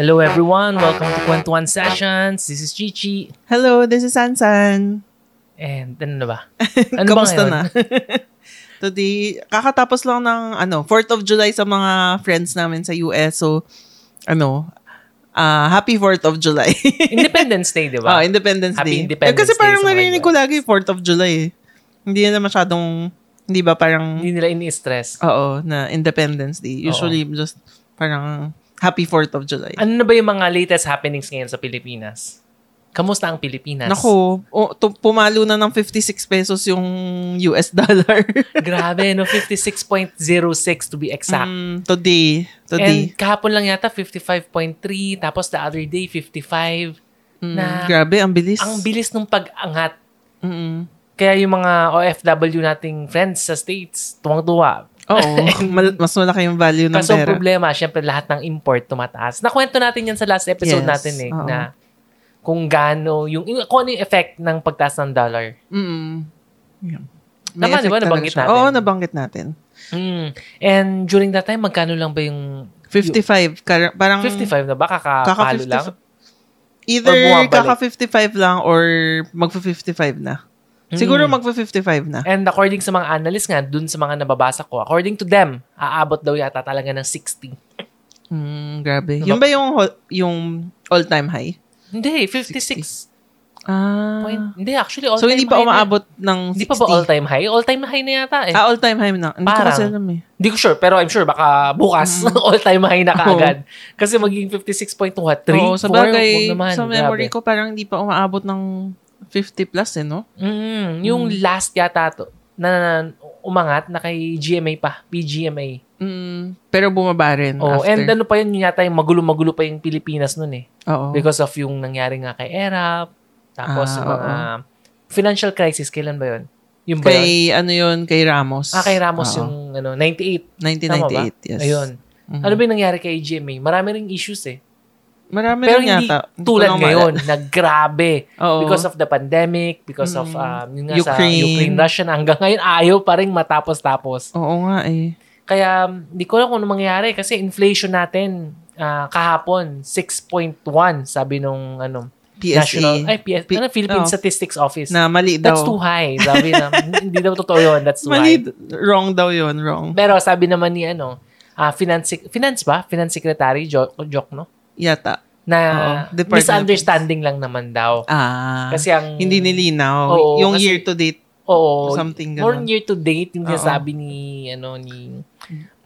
Hello everyone, welcome to Kwentuhan Sessions. This is Chichi. Hello, this is Sansan. And ano na ba? Ano ba Kamusta na? Today, kakatapos lang ng ano, 4th of July sa mga friends namin sa US. So, ano, ah happy 4th of July. Independence Day, di ba? Ah, Independence Happy Day. Independence eh, kasi Day parang narinig ko lagi 4th of July eh. Hindi na masyadong, hindi ba parang, Hindi nila ini-stress. oo, na Independence Day. Usually, just parang happy 4th of July. Ano na ba yung mga latest happenings ngayon sa Pilipinas? Kamusta ang Pilipinas? Nako, o, to, pumalo na ng 56 pesos yung US dollar. Grabe, no? 56.06 to be exact. Mm, today. And Today. kahapon lang yata 55.3, tapos the other day 55. Mm, na- grabe, ang bilis. Ang bilis ng pag-angat. Mm-mm. Kaya yung mga OFW nating friends sa States, tuwang-tuwa. Oo. mal- mas malaki yung value ng Kaso pera. problema, syempre lahat ng import tumataas. Nakwento natin yan sa last episode Yes, natin eh, oo. na kung gaano, yung, yung, kung ano yung effect ng pagtaas ng dollar. Mm. Yeah. Tama, di ba? Nabanggit siya. natin. Oo, nabanggit natin. Mm. And during that time, magkano lang ba yung 55. Kar- parang 55 na ba? kaka Kakapalo 55 lang? Either Or bumabalik? kaka 55 lang or magfa 55 na. Siguro Mm. magfa 55 na. And according sa mga analysts nga, dun sa mga nababasa ko, according to them, aabot daw yata talaga ng 60. Mm, grabe. Diba? Yung ba yung yung all-time high? Hindi, 56. Ah. Point. Hindi, actually, all-time So hindi pa high na- umaabot ng 60. Hindi pa ba all-time high? All-time high na yata eh. Ah, all-time high na. Hindi ko Parang. kasi alam eh. Hindi ko sure, pero I'm sure baka bukas all-time high na kaagad. Kasi magiging 56.2, 3, Oo, sa 4, bagay, naman, sa memory grabe. ko parang hindi pa umaabot ng 50 plus eh, no? Mm, yung last yata to, na, na umangat na kay GMA pa, PGMA. Mm, pero bumaba rin Oh, after. and ano pa yun, yung yata yung magulo-magulo pa yung Pilipinas nun eh. Oo. Because of yung nangyari nga kay ERAP, tapos Ah, mga financial crisis, kailan ba yun? Yung ba yun? kay, ano yun, kay Ramos. Ah, kay Ramos Oo. yung ano, 98. Tama ba? 1998, yes. Ayun. Mhm. Ano ba yung nangyari kay GMA? Marami ring issues eh. Marami Pero hindi yata. Hindi tulad lang ngayon, na grabe. Oo. Because of the pandemic, because of Mm. um, yung nga sa Ukraine. Ukraine, Russia na hanggang ngayon ayaw pa rin matapos-tapos. Oo nga eh. Kaya hindi ko alam kung ano mangyari kasi inflation natin ah, kahapon 6.1 sabi nung ano PSA. National ay PS, P- ano, Philippine oh. Statistics Office. na mali daw. That's too high. Sabi na hindi daw totoo 'yon. That's too Mali, high. wrong daw yun, wrong. Pero sabi naman ni ano, ah finance finance ba? Finance secretary joke, joke no? Yata. Na Oo, misunderstanding lang naman daw. Ah. Kasi ang hindi nilinaw. Oo, yung kasi- year to date, Oo. something More ganun. year to date yung Oo. sabi ni ano ni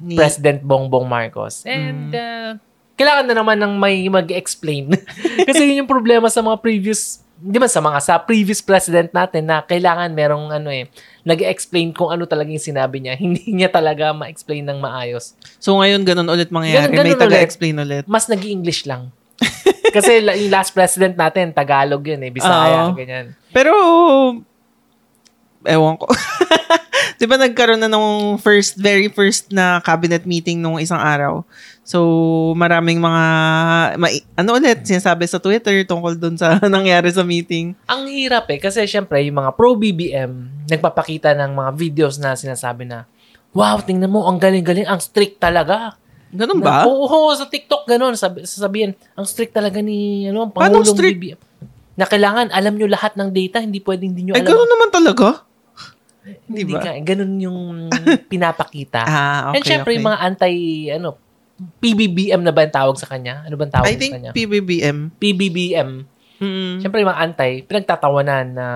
Ni, President Bongbong Marcos. And uh, kailangan na naman ng may mag-explain. Kasi yun yung problema sa mga previous di ba sa mga sa previous president natin na kailangan merong ano eh nag-explain kung ano talaga yung sinabi niya. Hindi niya talaga ma-explain ng maayos. so ngayon ganun ulit mangyayari. Ganun- ganun May taga-explain ulit. Mas nag english lang. Kasi yung last president natin, Tagalog yun eh. Bisaya, Oo. ganyan. Pero, ewan ko. Di ba nagkaroon na nung first, very first na cabinet meeting nung isang araw? So, maraming mga, ma- ano ulit, sinasabi sa Twitter tungkol dun sa nangyari sa meeting. Ang hirap eh. Kasi syempre, yung mga pro-BBM, nagpapakita ng mga videos na sinasabi na, Wow, tingnan mo, ang galing-galing, ang strict talaga. Ganun Na- ba? Oo, oo, sa TikTok ganun, sabi, sasabihin, ang strict talaga ni ano, ang Paano Pangulong strict? BBM. Na kailangan, alam nyo lahat ng data, hindi pwedeng hindi nyo Eh, alam. ganun naman talaga. hindi Di ba? ka, eh, ganun yung pinapakita. Ah, okay, And syempre, okay. yung mga anti, ano, PBBM na ba yung tawag sa kanya? Ano ba tawag I sa think kanya? PBBM. PBBM. Mm. Syempre, yung mga anti, pinagtatawanan na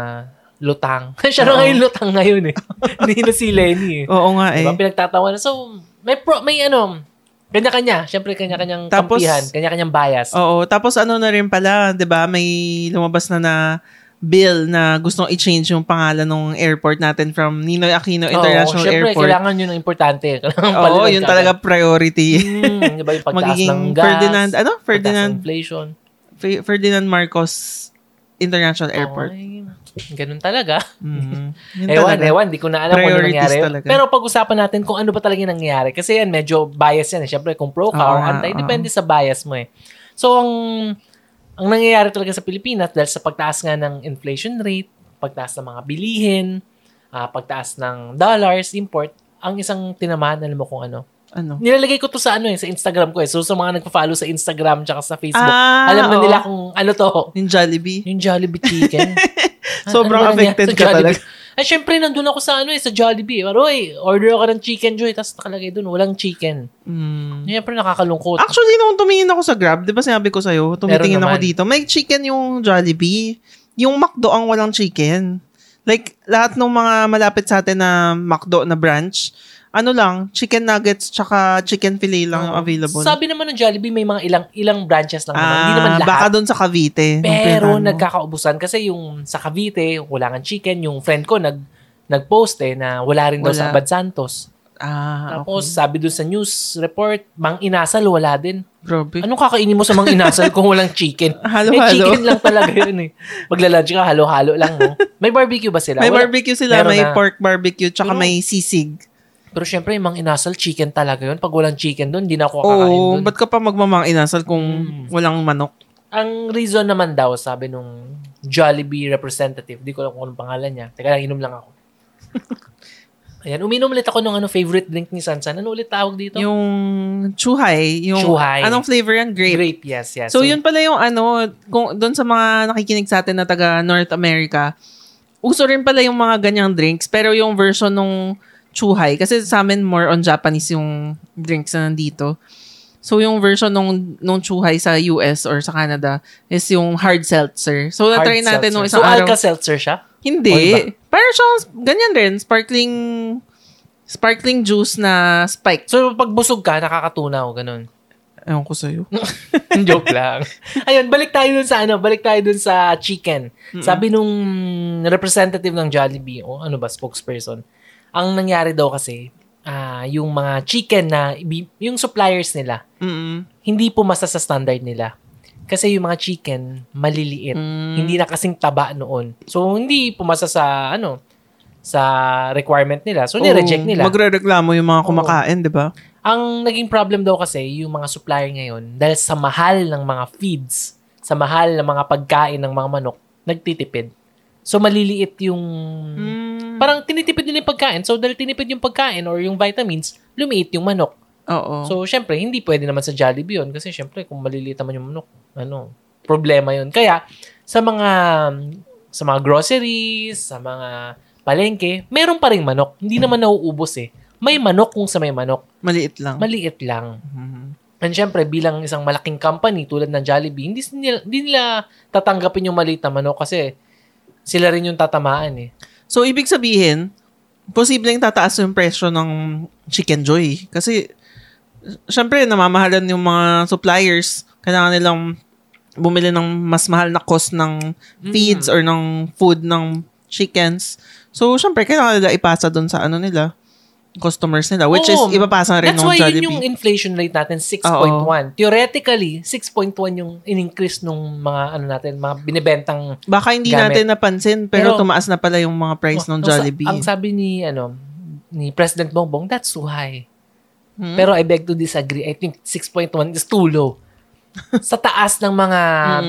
lutang. Siya na ngayon lutang ngayon eh. Hindi na si Lenny eh. Oo nga eh. Diba? Pinagtatawanan. So, may pro, may ano, kanya-kanya. Syempre, kanya-kanyang Tapos- kampihan, kanya-kanyang bias. Oo, tapos ano na rin pala, 'di ba? May lumabas na na bill na gustong i-change yung pangalan ng airport natin from Ninoy Aquino International Oo, syempre, Airport. kailangan yun ang importante. Oo, yun ka talaga priority. Hmm, di ba yung pagtaas Magiging ng gas, Ferdinand, ano? Ferdinand, inflation. Fe- Ferdinand Marcos International Airport. Ay, ganun talaga. Mm. Ewan, talaga. ewan, di ko na alam kung ano nangyari. talaga. Pero pag-usapan natin kung ano ba talaga yung nangyari. Kasi yan, medyo bias yan. Eh. Siyempre, kung pro ka Oo or anti, oo. depende sa bias mo eh. So, ang ang nangyayari talaga sa Pilipinas dahil sa pagtaas nga ng inflation rate, pagtaas ng mga bilihin, ah, pagtaas ng dollars, import, ang isang tinamaan, alam mo kung ano, Ano? Nilalagay ko to sa ano eh, sa Instagram ko eh. So, sa mga nagpa-follow sa Instagram tsaka sa Facebook, Ah, alam na oo. nila kung ano to. Yung Jollibee. Yung Jollibee chicken. Ano- Sobrang ano affected ka talaga. Ay, syempre, nandun ako sa ano eh, sa Jollibee. Pero, oy, order ako ng chicken joy. Tapos nakalagay dun, walang chicken. Mm. Syempre, nakakalungkot. Actually, nung tumingin ako sa Grab, di ba sinabi ko sa'yo, tumitingin ako dito, may chicken yung Jollibee. Yung McDo ang walang chicken. Like, lahat ng mga malapit sa atin na McDo na branch, ano lang, chicken nuggets tsaka chicken fillet lang yung available. Sabi naman ng Jollibee, may mga ilang ilang branches lang naman. Hindi naman Ah, lahat. baka doon sa Cavite. yung Pero nagkakaubusan kasi yung sa Cavite, wala kang chicken. Yung friend ko nag nag-post eh na wala rin daw Wala. sa Bad Santos. Ah, Tapos okay. sabi doon sa news report, Mang Inasal wala din. Grabe. Anong kakainin mo sa Mang Inasal kung walang chicken? Halo-halo. Eh, chicken lang talaga yun eh. Magla-lunch ka, halo-halo lang mo. May barbecue ba sila? May Wala. barbecue sila, Meron may na. pork barbecue, tsaka Pero- may sisig. Pero syempre, yung Mang Inasal, chicken talaga yun. Pag walang chicken doon, hindi na ako kakain Oo, doon. ba't ka pa magmamang inasal kung Mm. walang manok? Ang reason naman daw, sabi nung Jollibee representative, di ko alam kung anong pangalan niya. Teka lang, inom lang ako. Ayan, uminom ulit ako ng ano, favorite drink ni Sansan. Ano ulit tawag dito? Yung chuhay, yung Chuhay. anong flavor yan? Grape. grape. yes, yes. So, yun pala yung ano, kung doon sa mga nakikinig sa atin na taga North America, uso rin pala yung mga ganyang drinks, pero yung version nung chuhay, kasi sa amin more on Japanese yung drinks na nandito. So, yung version nung, nung chuhay sa US or sa Canada is yung hard seltzer. So, Hard na-try natin nung seltzer. isang so, araw. Alka-seltzer siya? Hindi. Parang siyang, ganyan rin, sparkling, sparkling juice na spike. So, pag busog ka, nakakatunaw, ganun. Ewan ko sa'yo. Joke lang. Ayun, balik tayo dun sa ano, balik tayo dun sa chicken. Sabi nung representative ng Jollibee, o ano ba, spokesperson, ang nangyari daw kasi, ah yung mga chicken na, yung suppliers nila, Mm-mm. hindi pumasa sa standard nila. Kasi yung mga chicken, maliliit. Mm. Hindi na kasing taba noon. So, hindi pumasa sa, ano, sa requirement nila. So, ni-reject Oo, nila. Magre-reklamo yung mga kumakain, di ba? Ang naging problem daw kasi, yung mga supplier ngayon, dahil sa mahal ng mga feeds, sa mahal ng mga pagkain ng mga manok, nagtitipid. So, maliliit yung... Mm. Parang tinitipid nila yung pagkain. So, dahil tinipid yung pagkain or yung vitamins, lumiit yung manok. Oo. So, syempre, hindi pwede naman sa Jollibee yun. Kasi, syempre, kung maliliit naman yung manok, ano, problema yun. Kaya, sa mga, sa mga groceries, sa mga palengke, meron pa ring manok. Hindi naman nauubos eh. May manok kung sa may manok. Maliit lang. Maliit lang. Mhm. And syempre, bilang isang malaking company tulad ng Jollibee, hindi nila, hindi nila tatanggapin yung maliit na manok kasi sila rin yung tatamaan eh. So, ibig sabihin, posibleng tataas yung presyo ng Chicken Joy. Kasi, syempre, namamahalan yung mga suppliers. Kailangan nilang bumili ng mas mahal na cost ng feeds or ng food ng chickens. So, syempre, kailangan nila ipasa dun sa ano nila, customers nila. Which Oo. is, ipapasa rin That's ng why Jollibee. yun yung inflation rate natin, 6.1. Theoretically, 6.1 yung in-increase nung mga ano natin, mga binibentang Baka hindi gamit. natin napansin, pero, Pero- tumaas na pala yung mga price ng Ang sa- Jollibee. Ang sabi ni ano ni President Bongbong, that's too high. Hmm? Pero I beg to disagree. I think 6.1 is too low. sa taas ng mga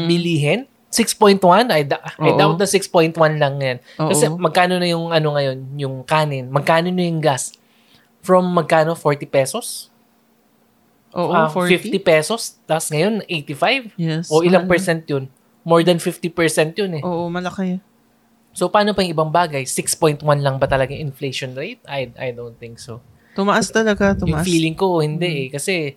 bilihin, 6.1, I, da- I doubt na 6.1 lang yan. Kasi Oo. magkano na yung ano ngayon, yung kanin, magkano na yung gas? From magkano? 40 pesos? Oo, Ah, 40? 50 pesos? Tapos ngayon, 85? Yes. O ilang Ano? percent yun? More than 50% yun eh. Oo, malaki. So, paano pa yung ibang bagay? 6.1 lang ba talaga yung inflation rate? I, I don't think so. Tumaas talaga, Yung tumaas. feeling ko, hindi eh. Kasi,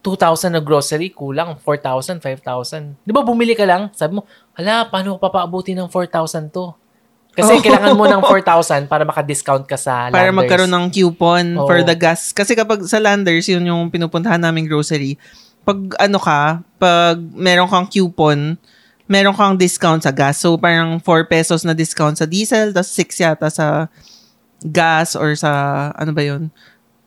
2,000 na grocery, kulang 4,000, 5,000. Di ba bumili ka lang? Sabi mo, hala, paano ko papaabuti ng 4,000 to? Kasi Oh. kailangan mo ng 4,000 para maka-discount ka sa para Landers. magkaroon ng coupon Oo. for the gas. Kasi kapag sa Landers, yun yung pinupuntahan naming grocery. Pag ano ka, pag meron kang coupon, meron kang discount sa gas. So, parang 4 pesos na discount sa diesel, tapos 6 yata sa gas or sa, ano ba yun?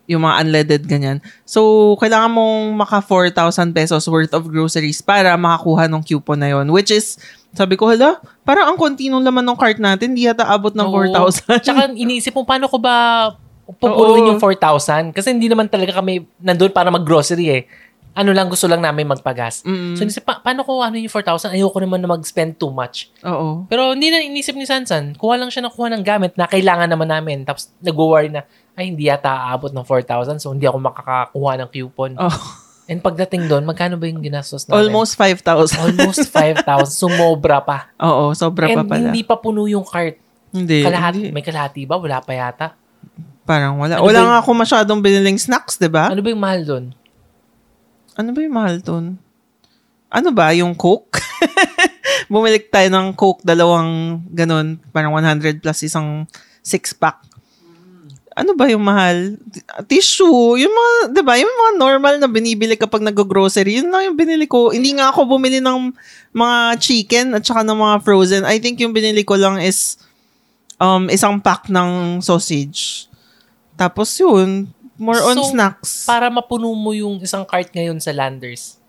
Yung mga unleaded, ganyan. So, kailangan mong maka 4,000 pesos worth of groceries para makakuha ng coupon na yon Which is, sabi ko, hala, parang ang konti nung laman ng cart natin, di yata abot ng Oo. 4,000. Tsaka iniisip mo, paano ko ba pupunuin yung 4,000? Kasi hindi naman talaga kami nandun para mag-grocery eh. ano lang, gusto lang namin magpagas. Mm. So, inisip, pa, paano ko ano yung 4,000? Ayoko naman na mag-spend too much. Oo. Pero hindi na inisip ni Sansan, kuha lang siya ng kuha ng gamit na kailangan naman namin. Tapos nag-worry na, ay hindi yata aabot ng 4,000 so hindi ako makakakuha ng coupon. Oh. And pagdating doon, magkano ba yung ginastos namin? Almost 5,000. Almost 5,000. Sumobra pa. Oo, sobra And pa pala. hindi pa puno yung cart. Hindi. Kalahati, hindi. may kalahati ba? Wala pa yata. Parang wala. Ano wala nga ako masyadong biniling snacks, di ba? Ano ba yung mahal doon? Ano ba yung mahal dun? Ano ba? Yung Coke? Bumili tayo ng Coke, dalawang ganun, parang 100 plus isang six-pack. Ano ba yung mahal? Tissue. Yung mga, di ba? Yung mga normal na binibili kapag nag-grocery, yun lang yung binili ko. Hindi nga ako bumili ng mga chicken at saka ng mga frozen. I think yung binili ko lang is um, isang pack ng sausage. Tapos yun, more on So, snacks. Para mapuno mo yung isang cart ngayon sa Landers,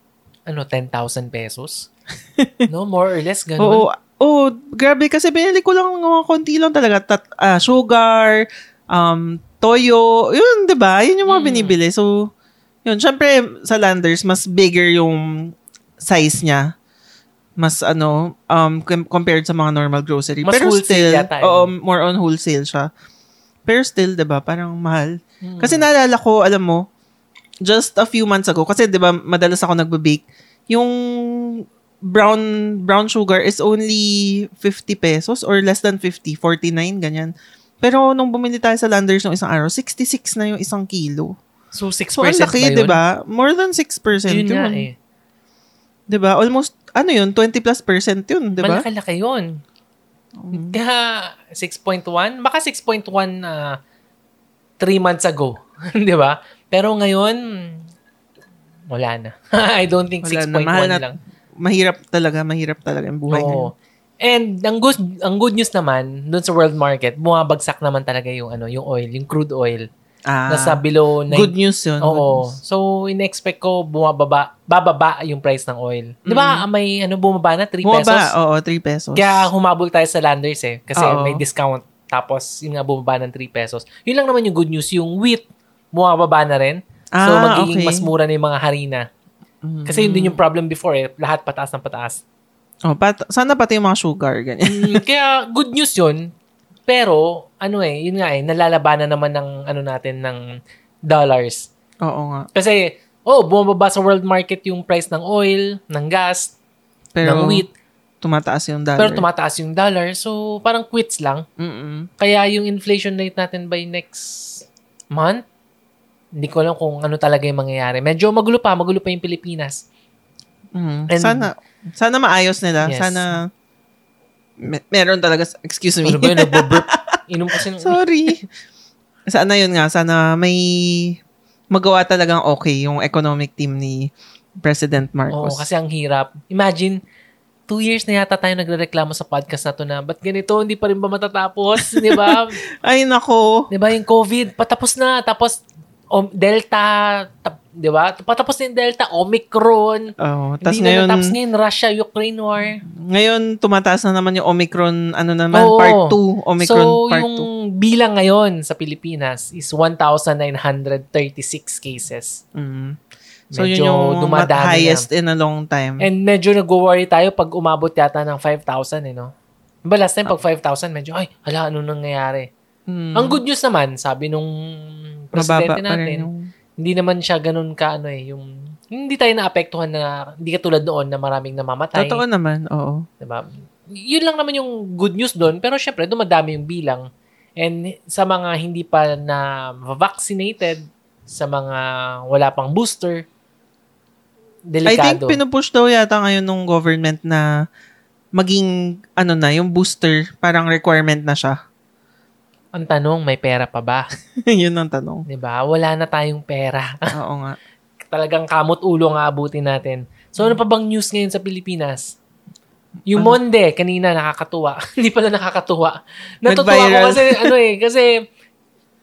ano, 10,000 pesos? no, more or less, ganun. Oo. Oo, grabe kasi binili ko lang mga konti lang talaga. Tat, ah, sugar, um, toyo, yun, di ba? Yun yung mga Mm. binibili. So, yun. Syempre, sa Landers, mas bigger yung size niya. Mas ano, um, com- compared sa mga normal grocery. Mas Pero wholesale still, yata, oo, no? more on wholesale siya. Pero still, di ba, parang mahal. Hmm. Kasi naalala ko, alam mo, just a few months ago, kasi di ba, madalas ako nagbe-bake, yung brown brown sugar is only 50 pesos or less than 50, 49, ganyan. Pero nung bumili tayo sa Landers nung isang araw, 66 na yung isang kilo. So, 6% So, ang laki, ba yun? di ba? More than 6% Yun yun. nga eh. Di ba? Almost, ano yun, 20 plus percent yun, di ba? Malaki-laki yun. Mm. Kaya, 6.1? Baka 6.1 na 3 months ago. di ba? Pero ngayon, wala na. I don't think Wala 6.1 na, mahal na- lang. Mahirap talaga, mahirap talaga yung buhay Oo. ngayon. And ang good, ang good news naman, doon sa world market, bumabagsak naman talaga yung ano, yung oil, yung crude oil. Ah, Nasa below 9 good news yun. Oo. news. So, in-expect ko bumababa, bababa yung price ng oil. Di ba, may ano, bumaba na 3 pesos? Mm. Bumaba, oo, 3 pesos. Kaya humabol tayo sa Landers eh. Kasi Oo. may discount. Tapos, yun nga, bumaba ng 3 pesos. Yun lang naman yung good news. Yung wheat, bumababa na rin. So, Ah, magiging okay. mas mura na yung mga harina. Kasi yun din yung problem before eh. Lahat pataas ng pataas. Oh, pat- sana pati yung mga sugar, ganyan. Mm, Kaya, good news yun. Pero, ano eh, yun nga eh, nalalabanan naman ng, ano natin, ng dollars. Oo nga. Kasi, oh, bumababa sa world market yung price ng oil, ng gas, Pero, ng wheat. tumataas yung dollar. Pero tumataas yung dollar. So, parang quits lang. Mm-mm. Kaya yung inflation rate natin by next month, hindi ko alam kung ano talaga yung mangyayari. Medyo magulo pa, magulo pa yung Pilipinas. Mm. And- sana, sana maayos nila. Yes. Sana, me- meron talaga, excuse me. Ano ba yun? Nagbo-burp. Inom kasi ng... Sorry. sana yun nga, sana may magawa talagang okay yung economic team ni President Oo, Marcos. kasi ang hirap. Imagine, two years na yata tayo nagre-reklamo sa podcast na to na, ba't ganito, hindi pa rin ba matatapos? Di ba? Ay, nako. Di ba yung COVID, patapos na. Tapos, om, Delta, tap, di ba? Patapos na yung Delta, Omicron. Oh, Hindi ngayon, na natapos ngayon, Russia-Ukraine war. ngayon tumataas na naman yung Omicron, ano naman, Oo. part 2. Omicron so, part yung 2. bilang ngayon sa Pilipinas is 1,936 cases. Mm. So, Medyo yun yung ma- dumadami highest in a long time. And medyo nag-worry tayo pag umabot yata ng 5,000 eh, no? Diba last time pag 5,000, medyo, ay, hala, ano nangyayari? Mm. Ang good news naman, sabi nung Mababa presidente pa rin natin, yung... hindi naman siya ganun ka, ano eh, yung, hindi tayo naapektuhan na, hindi katulad noon na maraming namamatay. Totoo naman, oo. Diba? Yun lang naman yung good news doon, pero syempre, dumadami yung bilang. And sa mga hindi pa na vaccinated, sa mga wala pang booster, I think delikado. pinupush daw yata ngayon ng government na maging, ano na, yung booster, parang requirement na siya. Ang tanong, may pera pa ba? Yun ang tanong. 'Di ba? Wala na tayong pera. Oo nga. Talagang kamot ulo nga abutin natin. So ano pa bang news ngayon sa Pilipinas? Yung Ano? Monde, kanina nakakatuwa. Hindi pala nakakatuwa. Natutuwa ko Nag-viral. kasi, ano eh, kasi,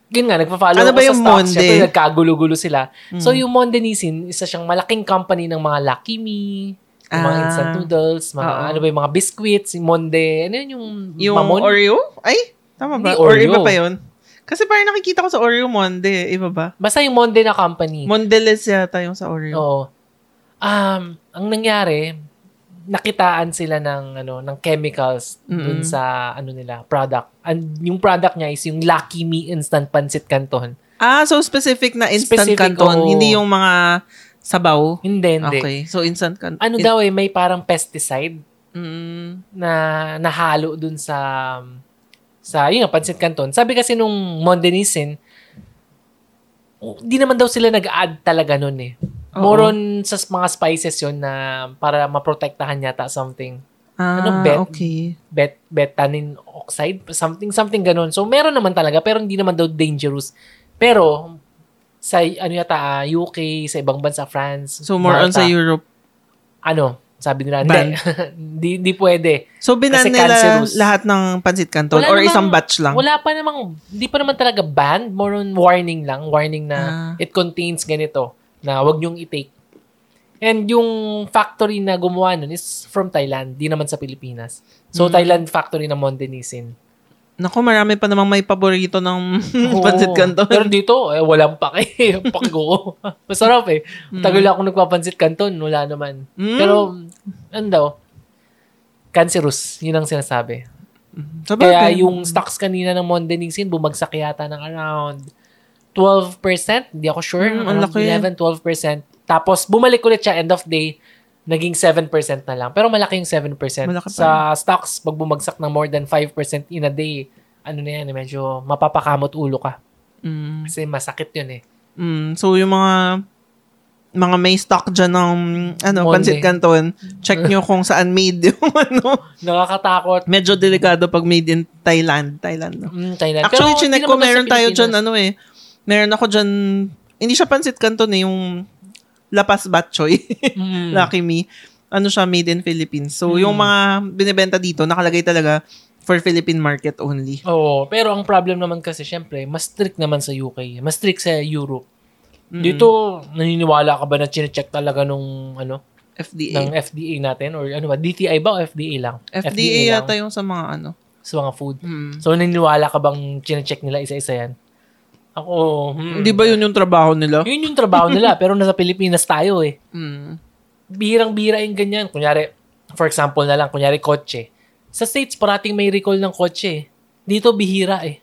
yun nga, nagpa-follow Ano ba sa yung stocks. Monde? Siyempre, nagkagulo-gulo sila. So, Mm. yung Monde Nissin, isa siyang malaking company ng mga Lucky Me, yung mga Ah. instant noodles, mga, Oo. ano ba yung mga biscuits, yung Monde, ano yun yung, Yung Mamon? Oreo? Ay, tama ba? Hindi Or Oreo. iba pa yun? Kasi parang nakikita ko sa Oreo Monde. Iba ba? Basta yung Monde na company. Mondelez yata yung sa Oreo. Oo. Um, ang nangyari, nakitaan sila ng ano ng chemicals dun Mm-mm. sa ano nila product. And yung product niya is yung Lucky Me Instant Pancit Canton. Ah, so specific na instant Specific, canton, oo. hindi yung mga sabaw. Hindi, hindi. Okay, so instant canton. Ano daw eh, may parang pesticide Mm, na nahalo dun sa sa yun nga, Pancit Canton. Sabi kasi nung Mondenisin, di naman daw sila nag-add talaga nun eh. Oo. More on sa mga spices yun na para maprotektahan yata something. ah, Ano, bet? okay. Bet, betanin oxide, something, something ganun. So, meron naman talaga, pero hindi naman daw dangerous. Pero, sa ano yata, ah, UK, sa ibang bansa, France, So more on Malta, sa Europe. ano, sabi nila, hindi, hindi, hindi pwede. So binan Kasi nila cancerous. lahat ng pancit canton Wala or namang- isang batch lang? Wala pa namang, hindi pa naman talaga banned, more on warning lang, warning na Ah. it contains ganito, na wag niyong i-take. And yung factory na gumawa nun is from Thailand, di naman sa Pilipinas. So, Hmm. Thailand factory na Mondenisin. Naku, marami pa namang may paborito ng Oo. pancit canton. Pero dito, eh, walang pake. Ko. Masarap eh. Tagal ako nagpapansit canton, wala naman. Mm. Pero, ano daw, cancerous. Yun ang sinasabi. Sa Kaya bagay. yung stocks kanina ng Mondenisin, bumagsak yata ng around 12%. Hindi ako sure. Mm, ang Around laki. 11, 12%. Tapos, bumalik ulit siya end of day, naging 7% na lang. Pero malaki yung 7%. Malaki pa Sa stocks, pag bumagsak ng more than 5% in a day, ano na yan, eh, medyo mapapakamot ulo ka. Mm. Kasi masakit yun eh. Mm, so yung mga mga may stock dyan ng ano, Monde. pancit canton, check nyo kung saan made yung ano. Nakakatakot. Medyo delikado pag made in Thailand. Thailand. No? Mm, Thailand. Actually, Pero chinek ko, meron tayo dyan, ano eh. Meron ako dyan, hindi siya pancit canton eh, yung lapas batchoy. Mm. Lucky me. Ano siya, made in Philippines. So, Mm. yung mga binibenta dito, nakalagay talaga for Philippine market only. Oo, pero ang problem naman kasi, syempre, mas strict naman sa UK. Mas strict sa Europe. Mm. Dito, naniniwala ka ba na chinecheck talaga nung, ano, FDA. ng FDA natin? Or ano ba, DTI ba o FDA lang? FDA, lang yata yung sa mga ano. sa mga food. Mm. So, naniniwala ka bang chinecheck nila isa-isa yan? Ako, hmm. Hindi ba yun yung trabaho nila? Yun yung trabaho nila, pero nasa Pilipinas tayo eh. Mm. Bihirang-bihira yung ganyan. Kunyari, for example na lang, kunyari kotse. Sa States, parating may recall ng kotse eh. Dito, bihira eh.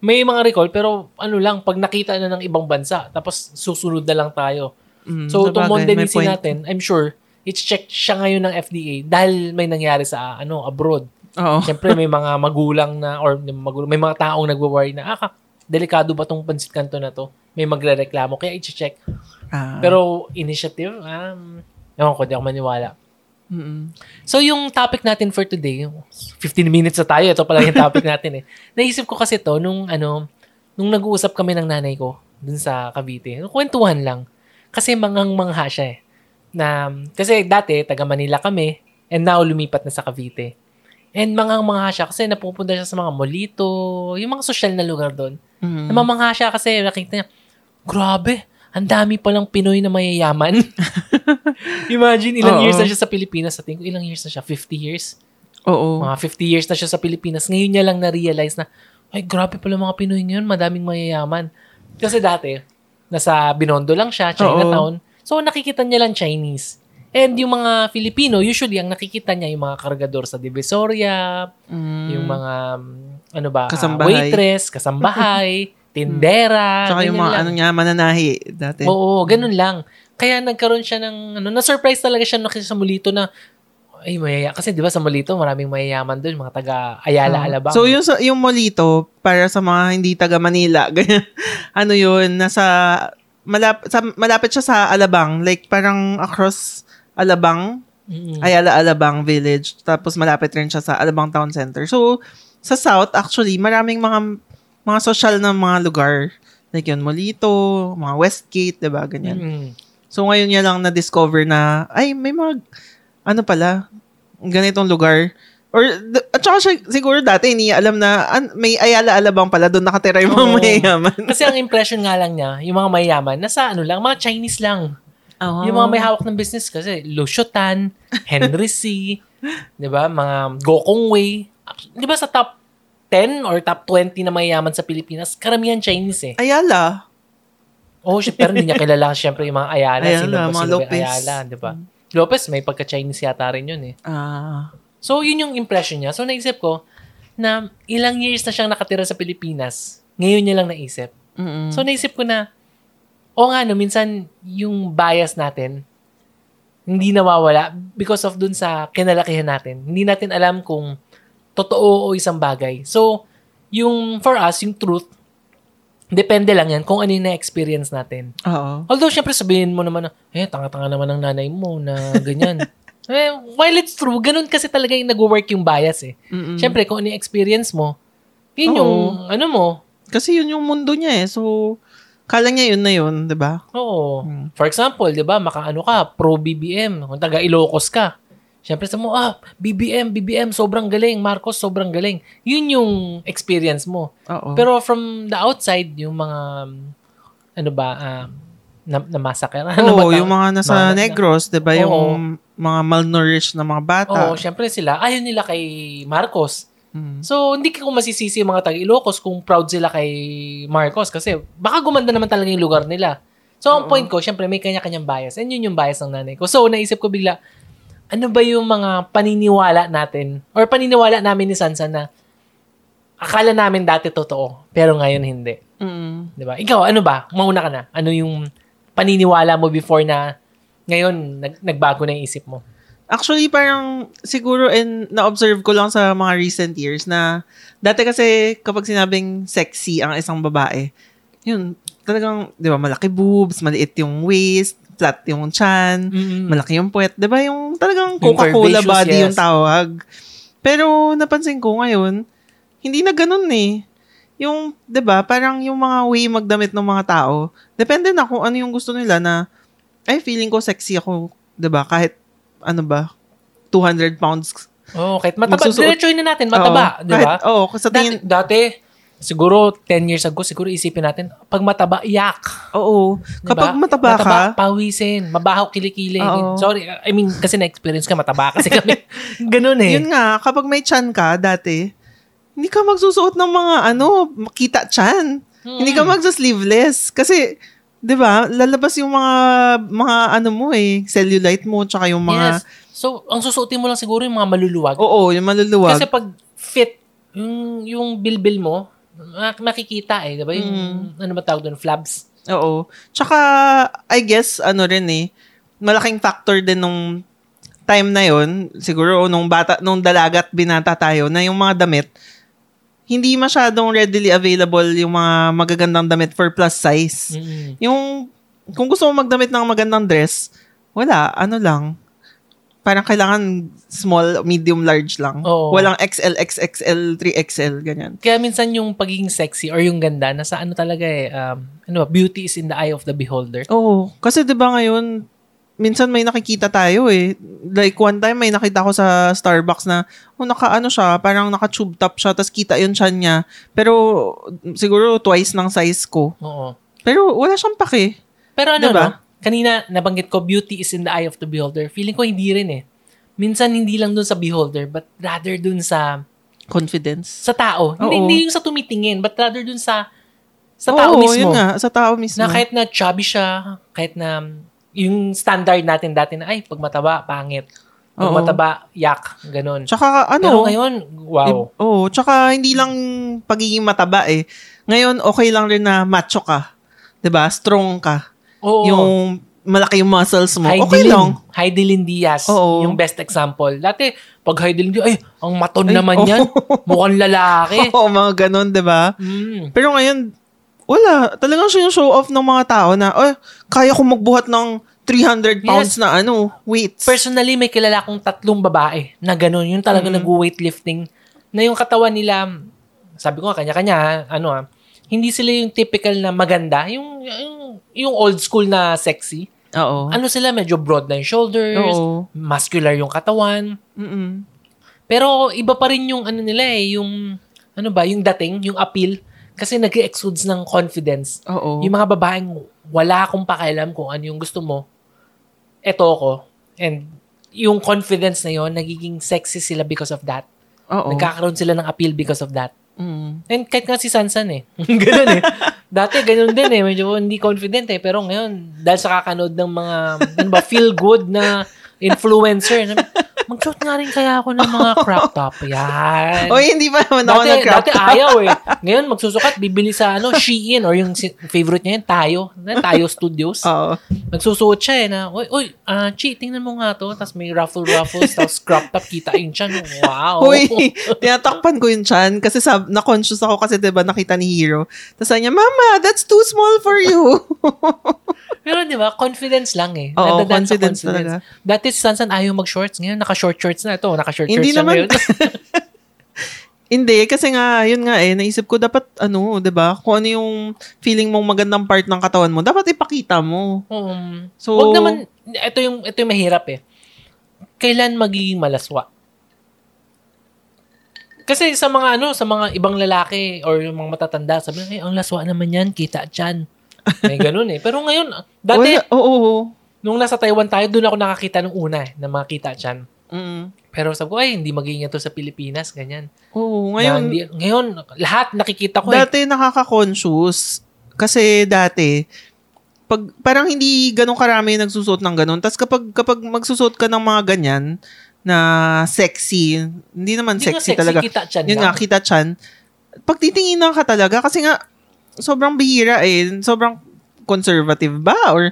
May mga recall, pero ano lang, pag nakita na ng ibang bansa, tapos susunod na lang tayo. Mm, So, itong point. natin, I'm sure, it's checked siya ngayon ng FDA dahil may nangyari sa ano abroad. Oo. Siyempre, may mga magulang na, or magulang, may mga taong nagwo-worry na, ah, delikado ba tong pansit kanto na to? May magre-reklamo, kaya i-check. Ah. Pero, initiative, um, ewan ko, di ako maniwala. Mm-mm. So, yung topic natin for today, 15 minutes na tayo, ito pala yung topic natin eh. Naisip ko kasi to nung, ano, nung nag-uusap kami ng nanay ko dun sa Cavite. Kwentuhan lang. Kasi mangang mangha siya eh. Na, kasi dati, taga Manila kami, and now lumipat na sa Cavite. And mangang mangha siya kasi napupunta siya sa mga molito, yung mga social na lugar doon. Mm. Namamangha siya kasi nakita niya, grabe, ang dami palang Pinoy na mayayaman. Imagine, ilang Oo. years na siya sa Pilipinas. Sa tingin ko, ilang years na siya? 50 years? Oo. Mga 50 years na siya sa Pilipinas. Ngayon niya lang na-realize na, ay, grabe pala mga Pinoy ngayon, madaming mayayaman. Kasi dati, nasa Binondo lang siya, Chinatown. So, nakikita niya lang Chinese. And yung mga Filipino, usually, ang nakikita niya yung mga kargador sa Divisoria, Mm. yung mga, ano ba, ah, Kasambahay. waitress, kasambahay, tindera. Tsaka yung mga lang. ano niya, mananahi dati. Oo, ganun lang. Kaya nagkaroon siya ng, ano, na-surprise talaga siya nung sa Molito na, ay, mayaya. Kasi di ba sa Molito, maraming mayayaman doon, mga taga Ayala. Alabang. So yung yung molito para sa mga hindi taga Manila, ganyan. ano yun, nasa malap, sa, malapit siya sa Alabang, like parang across Alabang, Mm. Ayala Alabang Village, tapos malapit rin siya sa Alabang Town Center. So sa south actually, maraming mga mga social na mga lugar. Like yun, Molito, mga Westgate, 'di ba, ganyan. Mm. So ngayon niya lang na-discover na, ay, may mga, ano pala, ganitong lugar. Or, at saka siya, siguro dati, hindi alam na an, may Ayala Alabang pala, doon nakatira yung mga Oo. mayayaman. Kasi ang impression nga lang niya, yung mga mayayaman, nasa ano lang, mga Chinese lang. Oh. Yung mga may hawak ng business kasi, Lushotan, Henry C, di ba, mga Gokong Wei. Di ba sa top 10 or top 20 na mayayaman sa Pilipinas, karamihan Chinese eh. Ayala. Oh, shit, pero hindi niya kilala syempre yung mga Ayala. Ayala, sino ba mga ba Lopez. Ayala, di ba? Lopez, may pagka-Chinese yata rin yun eh. Ah. So, yun yung impression niya. So, naisip ko na ilang years na siyang nakatira sa Pilipinas. Ngayon niya lang naisip. Mm-mm. So, naisip ko na, o nga, no, minsan yung bias natin, hindi nawawala because of dun sa kinalakihan natin. Hindi natin alam kung totoo o isang bagay. So, yung for us, yung truth, depende lang yan kung ano yung na-experience natin. Oo. Although, syempre sabihin mo naman na, eh, tanga-tanga naman ng nanay mo na ganyan. eh, while it's true, ganun kasi talaga yung nag-work yung bias eh. Mm-mm. Syempre, kung ano yung experience mo, yun Oo. yung, ano mo, Kasi yun yung mundo niya eh. So, kala niya yun na yun, di ba? Oo. Hmm. For example, 'di ba, makaano ka, pro BBM, kung taga Ilocos ka. Siyempre sa mo, ah, BBM, BBM, sobrang galing, Marcos, sobrang galing. Yun yung experience mo. Oo. Pero from the outside, yung mga, ano ba, um, na, na massacre. Ano ba Oo, tawag? yung mga nasa Mga- Negros, di ba? Yung mga malnourished na mga bata. Oo, syempre sila, ayaw nila kay Marcos. Mm. So, hindi ko masisisi yung mga taga Ilocos kung proud sila kay Marcos kasi baka gumanda naman talaga yung lugar nila. So, ang Oo. point ko, syempre may kanya-kanyang bias. And yun yung bias ng nanay ko. So, naisip ko bigla, ano ba yung mga paniniwala natin or paniniwala namin ni Sansa na akala namin dati totoo, pero ngayon hindi. Mm. 'Di ba? Ikaw, ano ba? Mauna ka na. Ano yung paniniwala mo before na ngayon nag- nagbago na yung isip mo? Actually, parang siguro and na-observe ko lang sa mga recent years na dati kasi kapag sinabing sexy ang isang babae, yun, talagang, di ba, malaki boobs, maliit yung waist, flat yung chan, Mm. malaki yung puwet. Di ba, yung talagang Coca-Cola body yes. yung tawag. Pero napansin ko ngayon, hindi na ganun eh. Yung, di ba, parang yung mga way magdamit ng mga tao, depende na kung ano yung gusto nila na, ay, feeling ko sexy ako, di ba, kahit, ano ba, 200 pounds. Oh, kahit mataba. Magsusuot- na natin, mataba, Oo, di ba? Oo, sa Dati, tingin, dati, siguro 10 years ago, siguro isipin natin, pag mataba, yak. oo. Di Kapag ba? mataba ka, pawisin, mabaho kilikili. Oo. Sorry, I mean, kasi na-experience ka, mataba kasi kami. Ganun eh. yun nga, kapag may chan ka, dati, hindi ka magsusuot ng mga, ano, makita chan. Hmm. Hindi ka magsa-sleeveless. Kasi, di ba, lalabas yung mga, mga ano mo eh, cellulite mo, tsaka yung mga, Yes. So, ang susuotin mo lang siguro yung mga maluluwag. oo, yung maluluwag. Kasi pag fit, yung, yung bilbil mo, mak- makikita eh. Diba? Yung, Mm. ano ba tawag doon? Flabs. Oo. Tsaka, I guess, ano rin eh, malaking factor din nung time na yon siguro nung bata, nung dalagat binata tayo, na yung mga damit, hindi masyadong readily available yung mga magagandang damit for plus size. Mm-mm. Yung, kung gusto mo magdamit ng magandang dress, wala, ano lang, parang kailangan small, medium, large lang. Oo. Walang XL, XXL, 3XL, ganyan. Kaya minsan yung pagiging sexy or yung ganda, nasa ano talaga eh, um, ano ba, beauty is in the eye of the beholder. Oo. Kasi 'di ba ngayon minsan may nakikita tayo eh. Like one time may nakita ko sa Starbucks na oh, naka ano siya, parang naka tube top siya tapos kita yung chan niya. Pero siguro twice ng size ko. Oo. Pero wala siyang pake. Pero ano, Diba? no? Kanina, nabanggit ko, beauty is in the eye of the beholder. Feeling ko hindi rin eh. Minsan, hindi lang dun sa beholder, but rather dun sa Confidence. sa tao. Hindi, Oo. hindi yung sa tumitingin, but rather dun sa sa Oo, tao mismo. yun nga, sa tao mismo. Na kahit na chubby siya, kahit na yung standard natin dati na, ay, pag mataba, pangit. Pag Oo. mataba, yak. Ganun. Tsaka Pero ano, ngayon, wow. eh, oo, tsaka hindi lang pagiging mataba eh. Ngayon okay lang rin na macho ka. 'Di ba? Strong ka. Oo. Yung malaki yung muscles mo. Heidelin. Okay lang. Heidelin Diaz, Oo. yung best example. Dati, pag Heidelin Diaz, ay, ang maton Ay, naman oo. yan. Mukhang lalaki. Oo, mga ganun, 'di ba? Mm. Pero ngayon, wala. Talagang siya yung show off ng mga tao na, ay, kaya ko magbuhat ng 300 pounds Yes. na ano, weights. Personally, may kilala akong tatlong babae na ganun. Yung talaga Mm. nag-weightlifting. Na yung katawan nila, sabi ko nga, kanya-kanya, ano ah, hindi sila yung typical na maganda. Yung, yung, yung old school na sexy. Oo. Ano sila, medyo broad na yung shoulders, Oo. muscular yung katawan. Mm-mm. Pero iba pa rin yung ano nila eh, yung, ano ba, yung dating, yung appeal. Kasi nag-exudes ng confidence. Oo. Yung mga babaeng wala akong pakialam kung ano yung gusto mo, eto ko. And yung confidence na yon nagiging sexy sila because of that. Oo. Nagkakaroon sila ng appeal because of that. Mm. And kahit nga si Sansan eh. Ganun eh. Dati ganun din eh, medyo hindi confident eh. Pero ngayon, dahil sa kakanood ng mga, ano ba, feel good na influencer, sabi, Mag-shot nga rin kaya ako ng mga crop top. Yan. Oy, hindi pa naman ako Dati, nag-crop dati ayaw eh. Ngayon, magsusukat, bibili sa ano, Shein or yung favorite niya yun, Tayo. Na, Tayo Studios. Oo. Nagsusuot siya eh na, uy, uy, ah, Chi, tingnan mo nga to. Tapos may ruffle-ruffles, tapos crop top, kita yung chan. Wow. Uy, tinatakpan ko yung chan kasi sab na-conscious ako kasi 'di ba nakita ni Hero. Tapos sabi niya, "Mama, that's too small for you." Pero di ba, confidence lang eh. Oo, sa confidence talaga. Dati si Sansan ayaw mag-shorts. Ngayon, naka-short shorts na ito. Naka-short Hindi shorts naman. ngayon. Hindi kasi nga yun nga eh naisip ko dapat ano, 'di ba? Kung ano yung feeling mong magandang part ng katawan mo, dapat ipakita mo. Um, So- wag naman, ito yung, ito yung mahirap eh. Kailan magiging malaswa? Kasi sa mga ano, sa mga ibang lalaki or yung mga matatanda, sabi ay, ang laswa naman yan, kita dyan. May ganun eh. Pero ngayon, dati, oo. oo. nung nasa Taiwan tayo, doon ako nakakita nung una eh, na mga kita dyan. Mm. Pero sabi ko, ay, hindi magiging ito sa Pilipinas, ganyan. Oo, Na ngayon hindi- ngayon, lahat nakikita ko eh. dati nakaka-conscious kasi dati pag parang hindi ganun karami yung nagsusuot ng ganun. Tapos kapag kapag magsusuot ka ng mga ganyan na sexy, hindi naman Hindi nga sexy, talaga. kita dyan Yun lang. nga, kita chan. Pag titinginan ka talaga, kasi nga, sobrang bihira eh. Sobrang conservative ba? Or,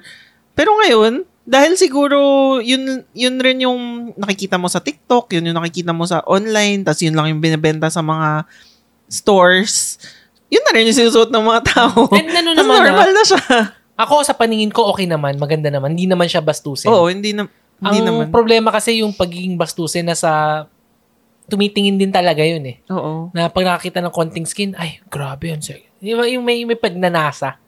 pero ngayon, dahil siguro, yun, yun rin yung nakikita mo sa TikTok, yun yung nakikita mo sa online, tas yun lang yung binibenta sa mga stores. Yun na rin yung sinusuot ng mga tao. And ano naman, normal na siya. Ako, sa paningin ko, okay naman, maganda naman. Hindi naman siya bastusin. Oo, hindi na, hindi Ang naman. problema kasi yung pagiging bastusin na sa tumitingin din talaga yun eh. Oo. Na pag nakakita ng konting skin, ay, grabe yun. Sir. Yung, yung may, may pagnanasa.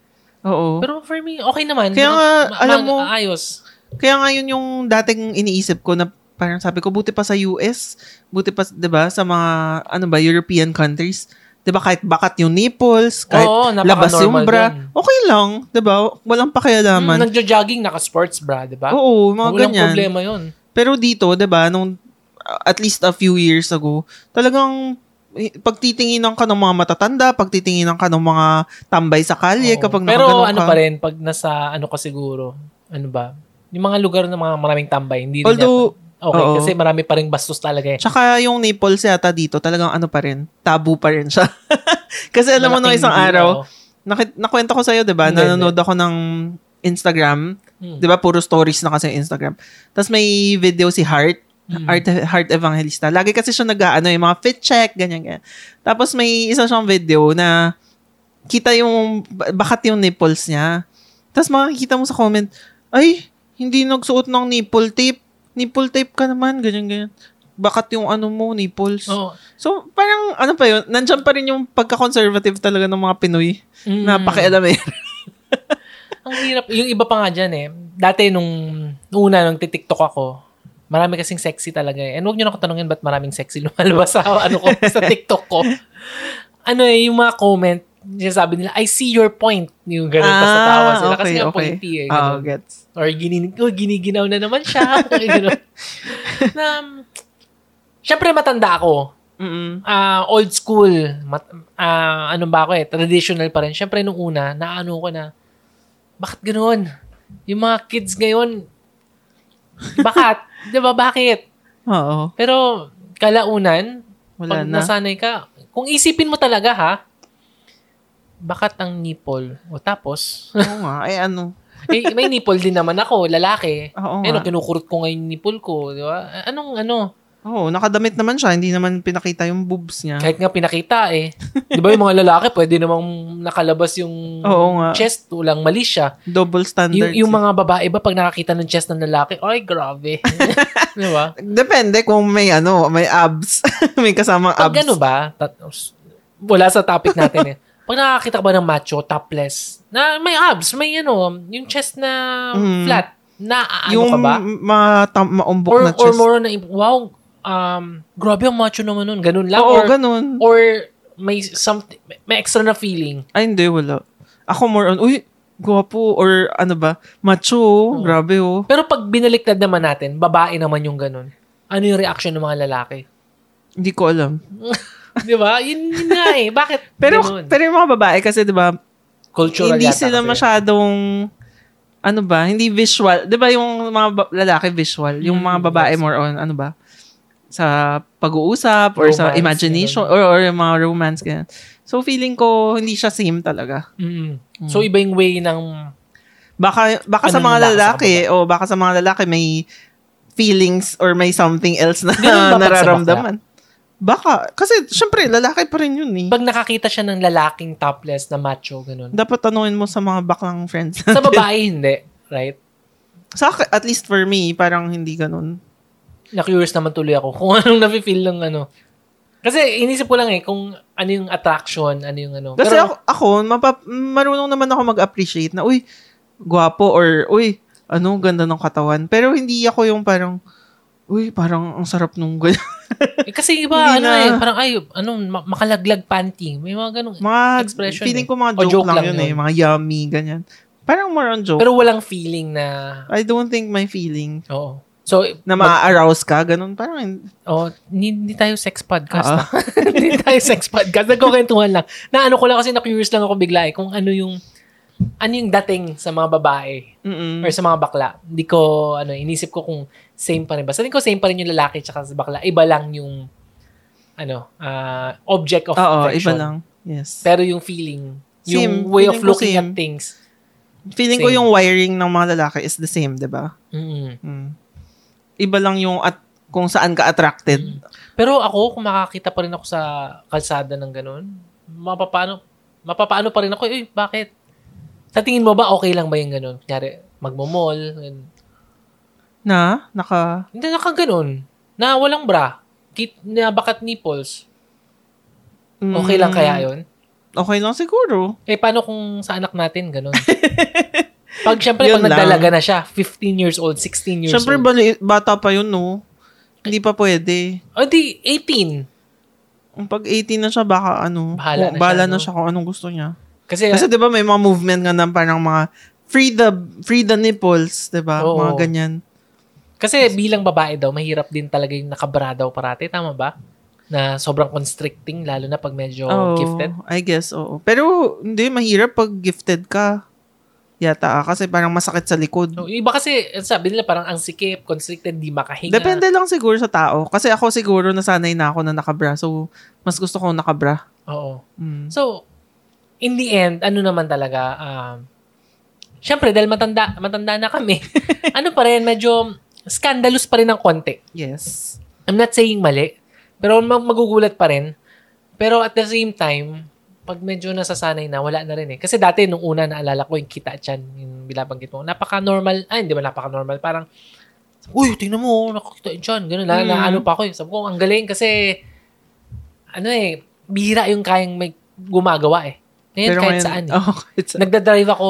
Oo. Pero for me, okay naman. Kaya nga, alam mo- Ayos. Kaya nga yun yung dating iniisip ko na parang sabi ko, buti pa sa US, buti pa, di ba, sa mga, ano ba, European countries, di ba, kahit bakat yung nipples, kahit Oo, labas yung bra, dun. okay lang, di ba, walang pakialaman. Mm, Nagjo-jogging, naka-sports bra, di ba? Oo, mga Walang ganyan. problema yun. Pero dito, di ba, nung, uh, at least a few years ago, talagang, eh, pagtitinginan ka ng mga matatanda, pagtitinginan ka ng mga tambay sa kalye, Oo. kapag Pero ano ka. pa rin, pag nasa, ano ka siguro, ano ba, yung mga lugar na mga maraming tambay, hindi rin Although, yata- Okay, oo. kasi marami pa rin bastos talaga eh. Tsaka yung nipples yata dito, talagang ano pa rin, tabu pa rin siya. Kasi alam mo nung isang araw, oo. nakit nakwento ko sa'yo, di ba? Hindi, Nanonood ako ng Instagram. Hmm. Di ba? Puro stories na kasi Instagram. Tapos may video si Heart. Hmm. Heart, Heart Evangelista. Lagi kasi siya nag ano, yung mga fit check, ganyan, ganyan. Tapos may isa siyang video na kita yung, bakat yung nipples niya. Tapos makikita mo sa comment, ay, hindi nagsuot ng nipple tape. Nipple tape ka naman, ganyan, ganyan. Bakat yung ano mo, nipples. Oo. So, parang, ano pa yun, nandyan pa rin yung pagka-conservative talaga ng mga Pinoy Mm. na pakialam eh. Ang hirap. Yung iba pa nga dyan eh. Dati nung una, nung titiktok ako, marami kasing sexy talaga eh. And huwag nyo na ako tanungin ba't maraming sexy lumalabas sa, ano ko, sa TikTok ko. Ano eh, yung mga comment, sabi nila, I see your point. Yung ganun pa sa tawa sila. Kasi nga pointy eh. Ah, ganun. gets. Or ginin, oh, giniginaw na naman siya. ganun. na, syempre matanda ako. Mm-mm. ah old school. Mat, ah, ano ba ako eh, traditional pa rin. Syempre nung una, naano ko na, bakit ganoon? Yung mga kids ngayon, bakat? Di ba, bakit? Oo. Pero, kalaunan, Wala pag na. nasanay ka, kung isipin mo talaga ha, bakat ang nipple. O tapos, Oo nga. Ay, ano. eh, may nipple din naman ako, lalaki. Oo eh, nga. no, kinukurot ko ngayon nipple ko, di ba? Anong, ano, Oo, nakadamit naman siya. Hindi naman pinakita yung boobs niya. Kahit nga pinakita eh. Di ba yung mga lalaki, pwede namang nakalabas yung Oo nga. chest, walang mali siya. Double Yung, standards. yung mga babae ba, pag nakakita ng chest ng lalaki, ay, grabe. Di ba? Depende kung may ano, may abs. may kasamang abs. Pag ano ba, tat- wala sa topic natin eh. Pag nakakita ka ba ng macho, topless, na may abs, may ano, yung chest na Mm. flat, na ano yung ka ba? ma- tam- maumbok Or, na or chest. more na, wow, um, grabe ang macho naman nun. Ganun lang. Oo, or, ganun. or may something, may extra na feeling. Ay, hindi, wala. Ako more on, uy, gwapo, or ano ba, macho, oh, grabe oh. Pero pag binaliktad naman natin, babae naman yung ganun. Ano yung reaction ng mga lalaki? Hindi ko alam. Di ba? Yun, yun nga eh. Bakit Pero, ganun? pero yung mga babae kasi, di ba, Cultural hindi sila kasi. masyadong ano ba, hindi visual. 'Di ba yung mga ba- lalaki visual, yung mga Mm, babae more on ano ba? Sa pag-uusap or sa Romance, imagination or, or yung mga romance ganyan. So feeling ko hindi siya same talaga. Mm. So, iba yung way ng... Baka baka Ano sa mga nila, sa lalaki o baka sa mga lalaki may feelings or may something else na Ganun ba pag sa nararamdaman. Baka kasi syempre lalaki pa rin yun eh. Pag nakakita siya ng lalaking topless na macho, ganun. Dapat tanungin mo sa mga baklang friends. Sa babae, hindi. Right? sa akin, at least for me, parang hindi ganun. Na-curious naman tuloy ako kung anong nafe-feel ng ano. Kasi inisip ko lang eh kung ano yung attraction, ano yung ano. Kasi Pero, ako, ako mapa, marunong naman ako mag-appreciate na, uy, gwapo or, uy, ano, ganda ng katawan. Pero hindi ako yung parang, uy, parang ang sarap nung ganyan. Eh, kasi iba, ano na. eh, parang ay, ano, ma- makalaglag panty. May mga ganun. mga, Expression feeling eh. ko mga O joke, joke lang, lang yun, eh. yun. Mga yummy, ganyan. Parang more on joke. Pero walang feeling na, I don't think my feeling oo. So, na ma-arouse ka, ganun. Parang, oh, hindi, tayo sex podcast. Oo. ah. hindi tayo sex podcast. Nagkukwentuhan lang. Na ano ko lang kasi na-curious lang ako bigla eh, kung ano yung, ano yung dating sa mga babae mm or sa mga bakla. Hindi ko, ano, inisip ko kung same pa rin ba. Sa ko same pa rin yung lalaki tsaka sa bakla. Iba lang yung, ano, ah, object of Oo, affection. iba lang. Yes. Pero yung feeling, Same. yung way of Feeling ko looking same. at things. Feeling ko same. yung wiring ng mga lalaki is the same, di ba? Mm. Mm. Iba lang yung at kung saan ka attracted. Pero ako, kung makakita pa rin ako sa kalsada ng ganun, mapapano, mapapaano pa rin ako, eh, bakit? Sa tingin mo ba, okay lang ba yung ganun? Kunyari, magmo-mall, ganun. Na, naka, hindi naka ganun, na walang bra, kit, na bakat nipples, okay lang Mm, kaya yun? Okay lang siguro. Eh, paano kung sa anak natin, ganun? pag, syempre, pag lang. nagdalaga na siya, 15 years old, 16 years Siyempre, old. bali, bata pa yun, no? Hindi pa pwede. O di, 18. Kung pag 18 na siya, baka ano, Bahala na bahala siya, na siya kung anong gusto niya. Kasi, Kasi di ba may mga movement nga na parang mga free the, free the nipples, di ba? Mga ganyan. Kasi bilang babae daw, mahirap din talaga yung nakabra daw parati. Tama ba? Na sobrang constricting, lalo na pag medyo Oh, gifted. I guess, oo. Pero, hindi, mahirap pag gifted ka. Yata, ah, kasi parang masakit sa likod. No, iba kasi, sabi nila parang ang sikip, constricted, di makahinga. Depende lang siguro sa tao. Kasi ako siguro nasanay na ako na nakabra. So, mas gusto ko nakabra. Oo. Mm. So, in the end, ano naman talaga, um, syempre, dahil matanda, matanda na kami, ano pa rin, medyo scandalous pa rin ng konti. Yes. I'm not saying mali, pero mag- magugulat pa rin. Pero at the same time, pag medyo nasasanay na, wala na rin eh. Kasi dati, nung una, naalala ko yung kita chan, yung bilabanggit mo. Napaka-normal, ay, hindi ba napaka-normal? Parang, uy, tingnan mo, nakakita yung chan. Ganun, na, na Mm. ano pa ako eh. Sabi ko, ang galing kasi, ano eh, bihira yung kayang may gumagawa eh. Ngayon, kahit saan eh. Oh, kahit saan. Nagdadrive ako,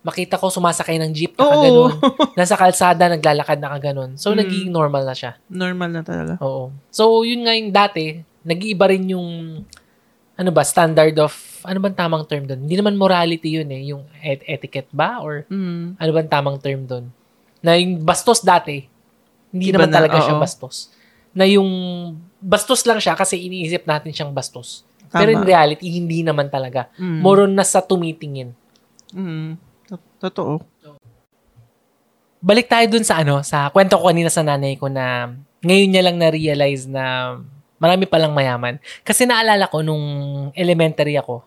makita ko sumasakay ng jeep, Oo. nakaganon. Nasa kalsada, naglalakad, nakaganon. So, Mm. nagiging normal na siya. Normal na talaga. Oo. So, yun nga yung dati, nag-iiba rin yung, ano ba, standard of, ano bang tamang term doon? Hindi naman morality yun eh, yung et- etiquette ba? Or Mm. ano bang tamang term doon? Na yung bastos dati, hindi Iba naman na, talaga siya oo. bastos. Na yung bastos lang siya kasi iniisip natin siyang bastos. Tama. Pero in reality, hindi naman talaga. Mm. More on na sa tumitingin. Mm. To- Totoo. balik tayo dun sa ano, sa kwento ko kanina sa nanay ko na ngayon niya lang na-realize na marami palang mayaman. Kasi naalala ko nung elementary ako,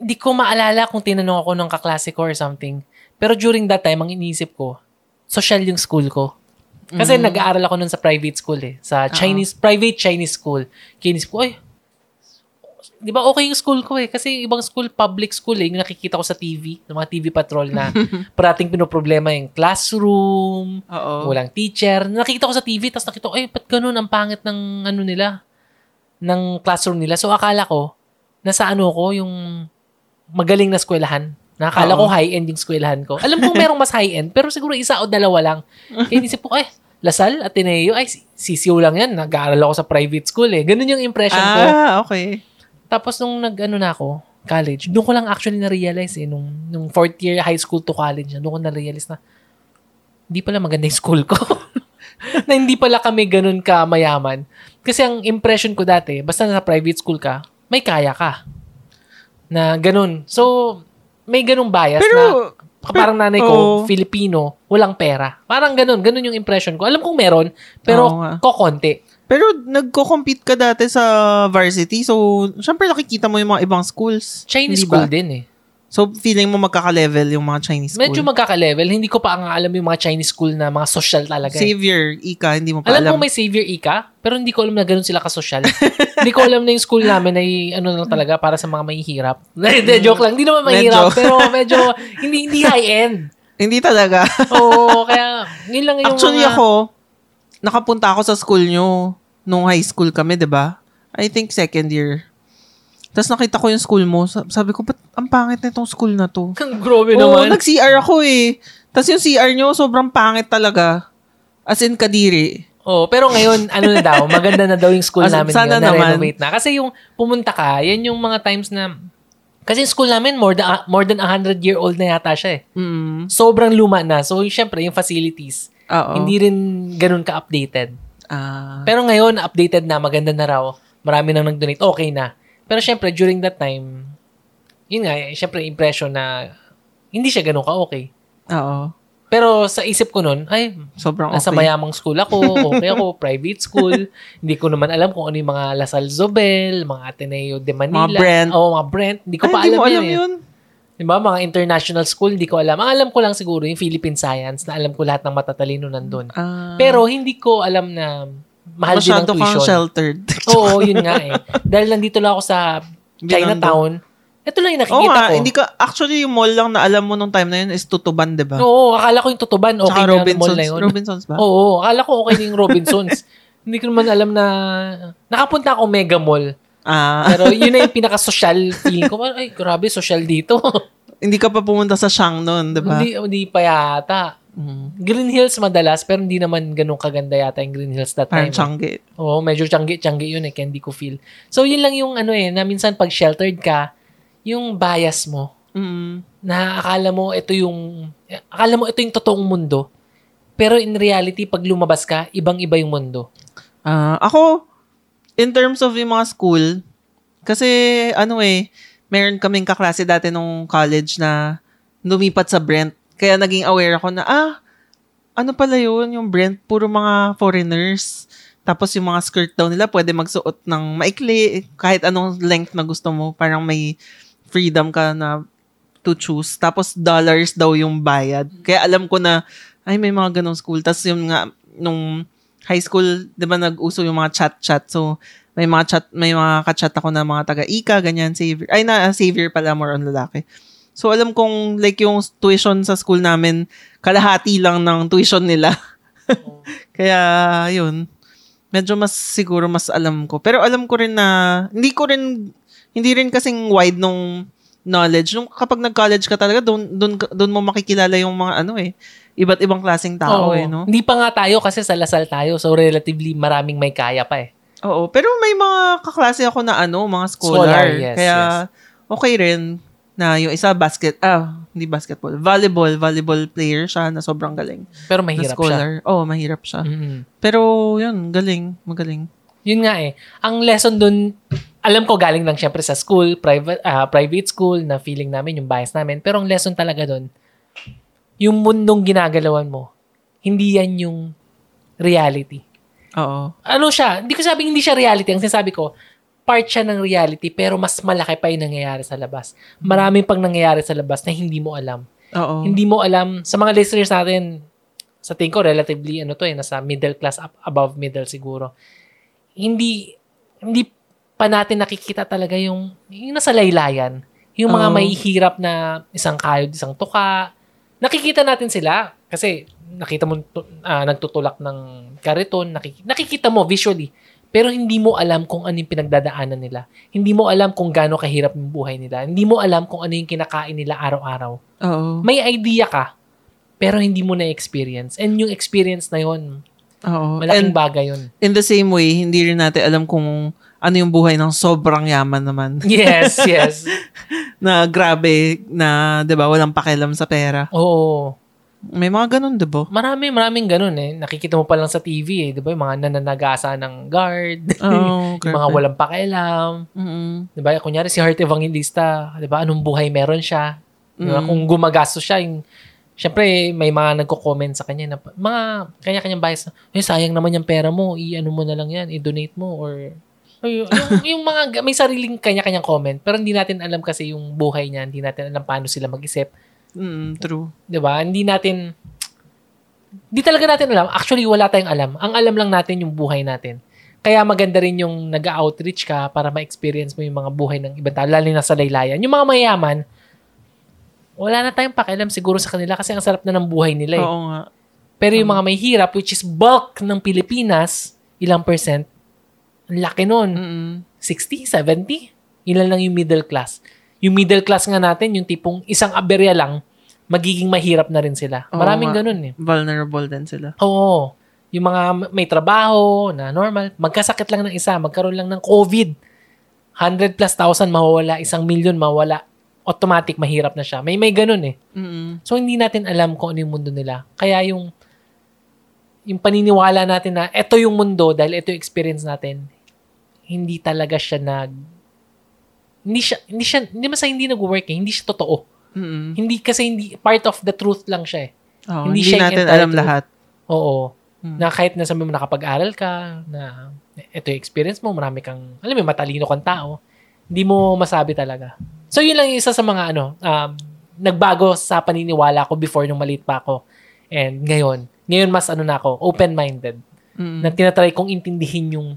hindi ko maalala kung tinanong ako ng kaklase ko or something. Pero during that time, ang iniisip ko, social yung school ko. Kasi nag-aaral ako nun sa private school eh. Sa Chinese, private Chinese school. Kaya inisip ko, ay, di ba okay yung school ko eh. Kasi ibang school, public school eh. Yung nakikita ko sa TV, ng mga TV patrol na parating pinoproblema yung classroom, Oo. walang teacher. Nakikita ko sa TV, tapos nakita ko, ay, ba't ganun ang pangit ng ano nila, ng classroom nila. So, akala ko, nasa ano ko, yung magaling na eskwelahan. Nakakala ko high-end yung eskwelahan ko. Alam ko merong mas high-end, pero siguro isa o dalawa lang. Kaya inisip ko, ay, Lasal, Ateneo, ay, CCU lang yan. Nag-aaral ako sa private school eh. Ganun yung impression ko. Ah, okay. Tapos nung nag-ano na ako, college, doon ko lang actually na-realize eh, nung, nung fourth year high school to college, na, doon ko na-realize na, hindi pala maganda yung school ko. na hindi pala kami ganun ka mayaman. Kasi ang impression ko dati, basta nasa private school ka, may kaya ka. Na ganun. So, may ganung bias na Pero, parang nanay ko, Oo. Filipino, walang pera. Parang ganun, ganun yung impression ko. Alam kong meron, pero nga. kokonti. Pero nagko-compete ka dati sa varsity. So, syempre nakikita mo yung mga ibang schools. Chinese ba? school din eh. So, feeling mo magkaka-level yung mga Chinese school. Medyo magkaka-level. Hindi ko pa nga alam yung mga Chinese school na mga social talaga. eh. Savior, Ika, hindi mo pa Alam alam. ko may Xavier Ika, pero hindi ko alam na ganun sila kasosyal. hindi ko alam na yung school namin ay ano lang talaga para sa mga mahihirap. Hindi, joke lang. Hindi naman mahirap, Medyo. pero medyo hindi hindi high-end. Hindi talaga. Oo, kaya yun lang yung Actually mga... ako, nakapunta ako sa school nyo nung high school kami, di ba? I think second year. Tapos nakita ko yung school mo. Sa- Sabi ko, ba't ang pangit na itong school na to? Grabe Oo, naman. nag-CR ako eh. Tapos yung CR nyo, sobrang pangit talaga. As in, kadiri. Oh, pero ngayon, ano na daw, maganda na daw yung school As- namin sana ngayon, naman. na-renovate na. Kasi yung pumunta ka, yan yung mga times na, kasi yung school namin, more than, more than 100 year old na yata siya eh. Mm. Sobrang luma na. So, syempre, yung facilities, Oo. hindi rin ganun ka-updated. Ah. Pero ngayon, updated na, maganda na raw. Marami nang nag-donate, okay na. Pero syempre, during that time, yun nga, eh, syempre, impression na hindi siya ganun ka-okay. Oo. Pero sa isip ko nun, ay, Sobrang nasa okay. mayamang school ako, okay ako, private school. Hindi ko naman alam kung ano yung mga Lasal Zobel, mga Ateneo de Manila. Mga Brent. Oo, mga Brent. Hindi ko Ay, pa hindi alam, mo yun, alam eh. Yun. Diba? Mga international school, hindi ko alam. Ang alam ko lang siguro yung Philippine Science na alam ko lahat ng matatalino nandun. Ah. Pero hindi ko alam na mahal din ang Masyado kang tuition. sheltered. Oo, yun nga eh. Dahil nandito lang ako sa Chinatown, ito lang yung nakikita nga, ko. hindi ka, actually yung mall lang na alam mo nung time na yun is Tutuban, di ba? Oo, akala ko yung tutuban, okay Tsaka na yung mall Robinsons. na yun. Robinsons ba? Oo, akala ko okay na yung Robinsons. hindi ko naman alam na nakapunta ako Mega Mall. Ah, Pero yun na yung pinaka-social feeling ko. Ay, grabe, social dito. hindi ka pa pumunta sa Shang noon, di ba? hindi, hindi pa yata. Mm. Green Hills madalas, pero hindi naman ganun kaganda yata yung Green Hills that time. Parang Changi. Oo, medyo tiyanggi-tiyanggi yun eh, kaya hindi ko feel. So, yun lang yung ano eh, na minsan pag sheltered ka, yung bias mo, Mm. na akala mo ito yung, akala mo ito yung totoong mundo. Pero in reality, pag lumabas ka, ibang-iba yung mundo. Ah, ako, in terms of yung mga school, kasi ano eh, meron kaming kaklase dati nung college na lumipat sa Brent. Kaya naging aware ako na, ah, ano pala yun, yung Brent, puro mga foreigners. Tapos yung mga skirt daw nila, pwede magsuot ng maikli, kahit anong length na gusto mo. Parang may freedom ka na to choose. Tapos dollars daw yung bayad. Kaya alam ko na, ay, may mga ganong school. Tapos yung nga, nung high school, di ba nag-uso yung mga chat-chat. So, may mga chat, may mga ka-chat ako na mga taga-ika, ganyan, savior. Ay, na, savior pala, more on lalaki. So, alam kong, like, yung tuition sa school namin, kalahati lang ng tuition nila. Kaya, yun. Medyo mas siguro mas alam ko. Pero alam ko rin na, hindi ko rin, hindi rin kasing wide nung knowledge. Nung kapag nag-college ka talaga, doon, doon, doon mo makikilala yung mga ano eh, iba't ibang klaseng tao Oo. eh, no? Hindi pa nga tayo kasi sa Lasal tayo. So, relatively maraming may kaya pa eh. Oo, pero may mga kaklase ako na ano, mga scholar. Scholar, yes, Kaya okay rin na yung isa basket, ah, hindi basketball, volleyball, volleyball player siya na sobrang galing. Pero Na mahirap siya. scholar. Oo, oh, mahirap siya. Mm. Pero yun, galing, magaling. Yun nga eh. Ang lesson dun, alam ko galing lang syempre sa school, private ah, private school, na feeling namin yung bias namin. Pero ang lesson talaga dun, yung mundong ginagalawan mo, hindi yan yung reality. Oo. Ano siya? Hindi ko sabing hindi siya reality. Ang sinasabi ko, part siya ng reality, pero mas malaki pa yung nangyayari sa labas. Maraming pang nangyayari sa labas na hindi mo alam. Oo. Hindi mo alam, sa mga listeners natin, sa tingin ko, relatively, ano to eh, nasa middle class, up, above middle siguro. Hindi, hindi pa natin nakikita talaga yung, yung nasa laylayan. Yung mga Oo. may hirap na isang kayod, isang tuka. Nakikita natin sila kasi nakita mo ah, nagtutulak ng kariton, nakik- nakikita mo visually. Pero hindi mo alam kung ano yung pinagdadaanan nila. Hindi mo alam kung gaano kahirap yung buhay nila. Hindi mo alam kung ano yung kinakain nila araw-araw Oo. may idea ka, pero hindi mo na-experience. And yung experience na yun, Oo. malaking And bagay yun. in the same way, hindi rin natin alam kung ano yung buhay ng sobrang yaman naman. Yes, yes. na grabe, na, di ba, walang pakialam sa pera. Oo. May mga ganun, di ba? Marami, maraming ganun eh. Nakikita mo pa lang sa TV eh. Di ba? Yung mga nananagasa ng guard. Oo, yung mga walang pakialam. Mm-mm. Di ba? Kunyari si Heart Evangelista. Di ba? Anong buhay meron siya? Di ba? Mm. Kung gumagastos siya, yung, syempre, may mga nagko-comment sa kanya na, mga kanya-kanyang bias na, eh, sayang naman yung pera mo, i-ano mo na lang yan, i-donate mo, or yung, yung, mga, may sariling kanya-kanyang comment, pero hindi natin alam kasi yung buhay niya, hindi natin alam paano sila mag-isip. Mm, true. 'di ba? Hindi natin hindi talaga natin alam. Actually, wala tayong alam. Ang alam lang natin yung buhay natin. Kaya maganda rin yung nag-outreach ka para ma-experience mo yung mga buhay ng ibang tao, lalo na sa laylayan. Yung mga mayaman, wala na tayong pakialam siguro sa kanila kasi ang sarap na ng buhay nila eh. Oo nga. Pero yung mga may hirap, which is bulk ng Pilipinas, ilang percent, ang laki nun. Mm-mm. 60, 70? Ilan lang yung middle class. Yung middle class nga natin, yung tipong isang aberya lang, magiging mahirap na rin sila. Oo Maraming nga. ganun eh. Vulnerable din sila. Oo. Yung mga may trabaho na normal, magkasakit lang ng isa, magkaroon lang ng COVID. 100 plus thousand mawawala, isang milyon mawala. Automatic, mahirap na siya. May may ganun eh. Mm-mm. So, hindi natin alam kung ano yung mundo nila. Kaya yung yung paniniwala natin na ito yung mundo dahil ito yung experience natin, hindi talaga siya nag hindi siya hindi siya hindi man sa hindi nag-work eh, hindi siya totoo. Mm-mm. Hindi kasi hindi part of the truth lang siya eh. Oo, Hindi hindi, siya natin alam truth. lahat. Oo. Mm. Na kahit na sabi mo nakapag-aral ka, na ito yung experience mo, marami kang, alam mo, matalino kang tao, hindi mo masabi talaga. So, yun lang yung isa sa mga, ano, um, nagbago sa paniniwala ko before nung maliit pa ako. And ngayon, ngayon mas ano na ako, open-minded. Mm. Na tinatry kong intindihin yung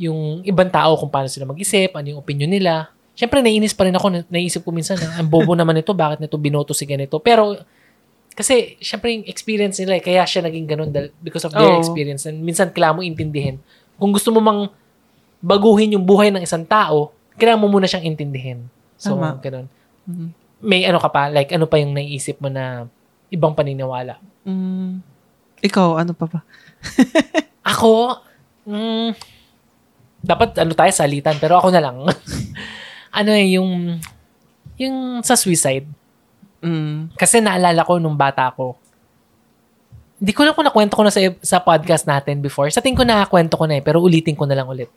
yung ibang tao kung paano sila mag-isip, ano yung opinion nila. Siyempre, naiinis pa rin ako. na- Naisip ko minsan, na, ang bobo naman ito, bakit nito binoto si ganito. Pero, kasi, siyempre, yung experience nila, eh, kaya siya naging ganun dahil- because of their Oo. experience. And minsan, kailangan mo intindihin. Kung gusto mo mang baguhin yung buhay ng isang tao, kailangan mo muna siyang intindihin. So, Tama. ganun. Mhm. May ano ka pa, like, ano pa yung naiisip mo na ibang paniniwala? Mm. Ikaw, ano pa ba? Ako, mm, dapat ano tayo salitan, pero ako na lang. ano eh, yung, yung sa suicide. Mm. Kasi naalala ko nung bata ko, hindi ko lang kung nakwento ko na sa, sa podcast natin before. Sa tingin ko nakakwento ko na eh, pero ulitin ko na lang ulit.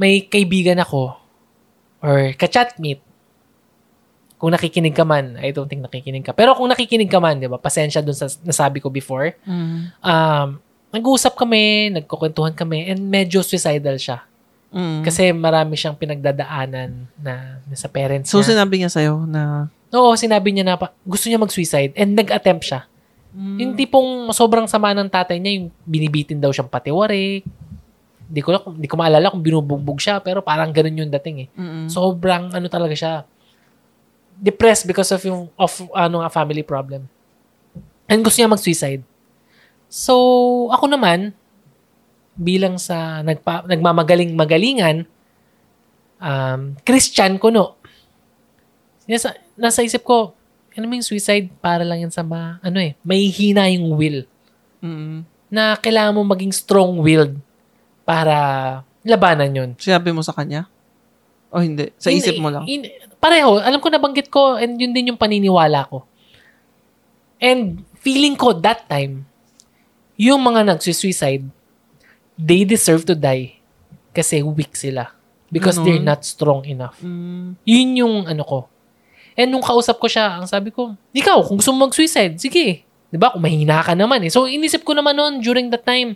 May kaibigan ako, or ka-chatmate, kung nakikinig ka man, I don't think nakikinig ka. Pero kung nakikinig ka man, di ba, pasensya dun sa nasabi ko before, Mm. um, nag-uusap kami, nagkukwentuhan kami, and medyo suicidal siya. Mm. Kasi marami siyang pinagdadaanan na, na sa parents so, niya. sinabi niya sa'yo na Oo, sinabi niya na pa, gusto niya mag-suicide and nag-attempt siya. Yung tipong sobrang sama ng tatay niya, yung binibitin daw siyang patiwarik. Hindi ko, hindi ko maalala kung binubugbog siya, pero parang ganun yung dating eh. Mm-mm. Sobrang ano talaga siya. Depressed because of yung of ano nga family problem. And gusto niya mag-suicide. So, ako naman bilang sa nagpa, nagmamagaling-magalingan um, Christian ko no. Nasa, nasa isip ko, ano mo yung suicide para lang yan sa ma, ano eh, may hina yung will Mm-mm. na kailangan mo maging strong-willed para labanan yun. Sinabi mo sa kanya? O hindi? Sa isip Hindi, mo lang? hindi. pareho. Alam ko nabanggit ko and yun din yung paniniwala ko. And feeling ko that time, yung mga nagsusuicide, they deserve to die kasi weak sila. Because Ganon. they're not strong enough. Mm. Yun yung ano ko. And nung kausap ko siya, ang sabi ko, ikaw, kung gusto mo mag-suicide, sige. ba Kung mahina ka naman eh. So, inisip ko naman noon during that time,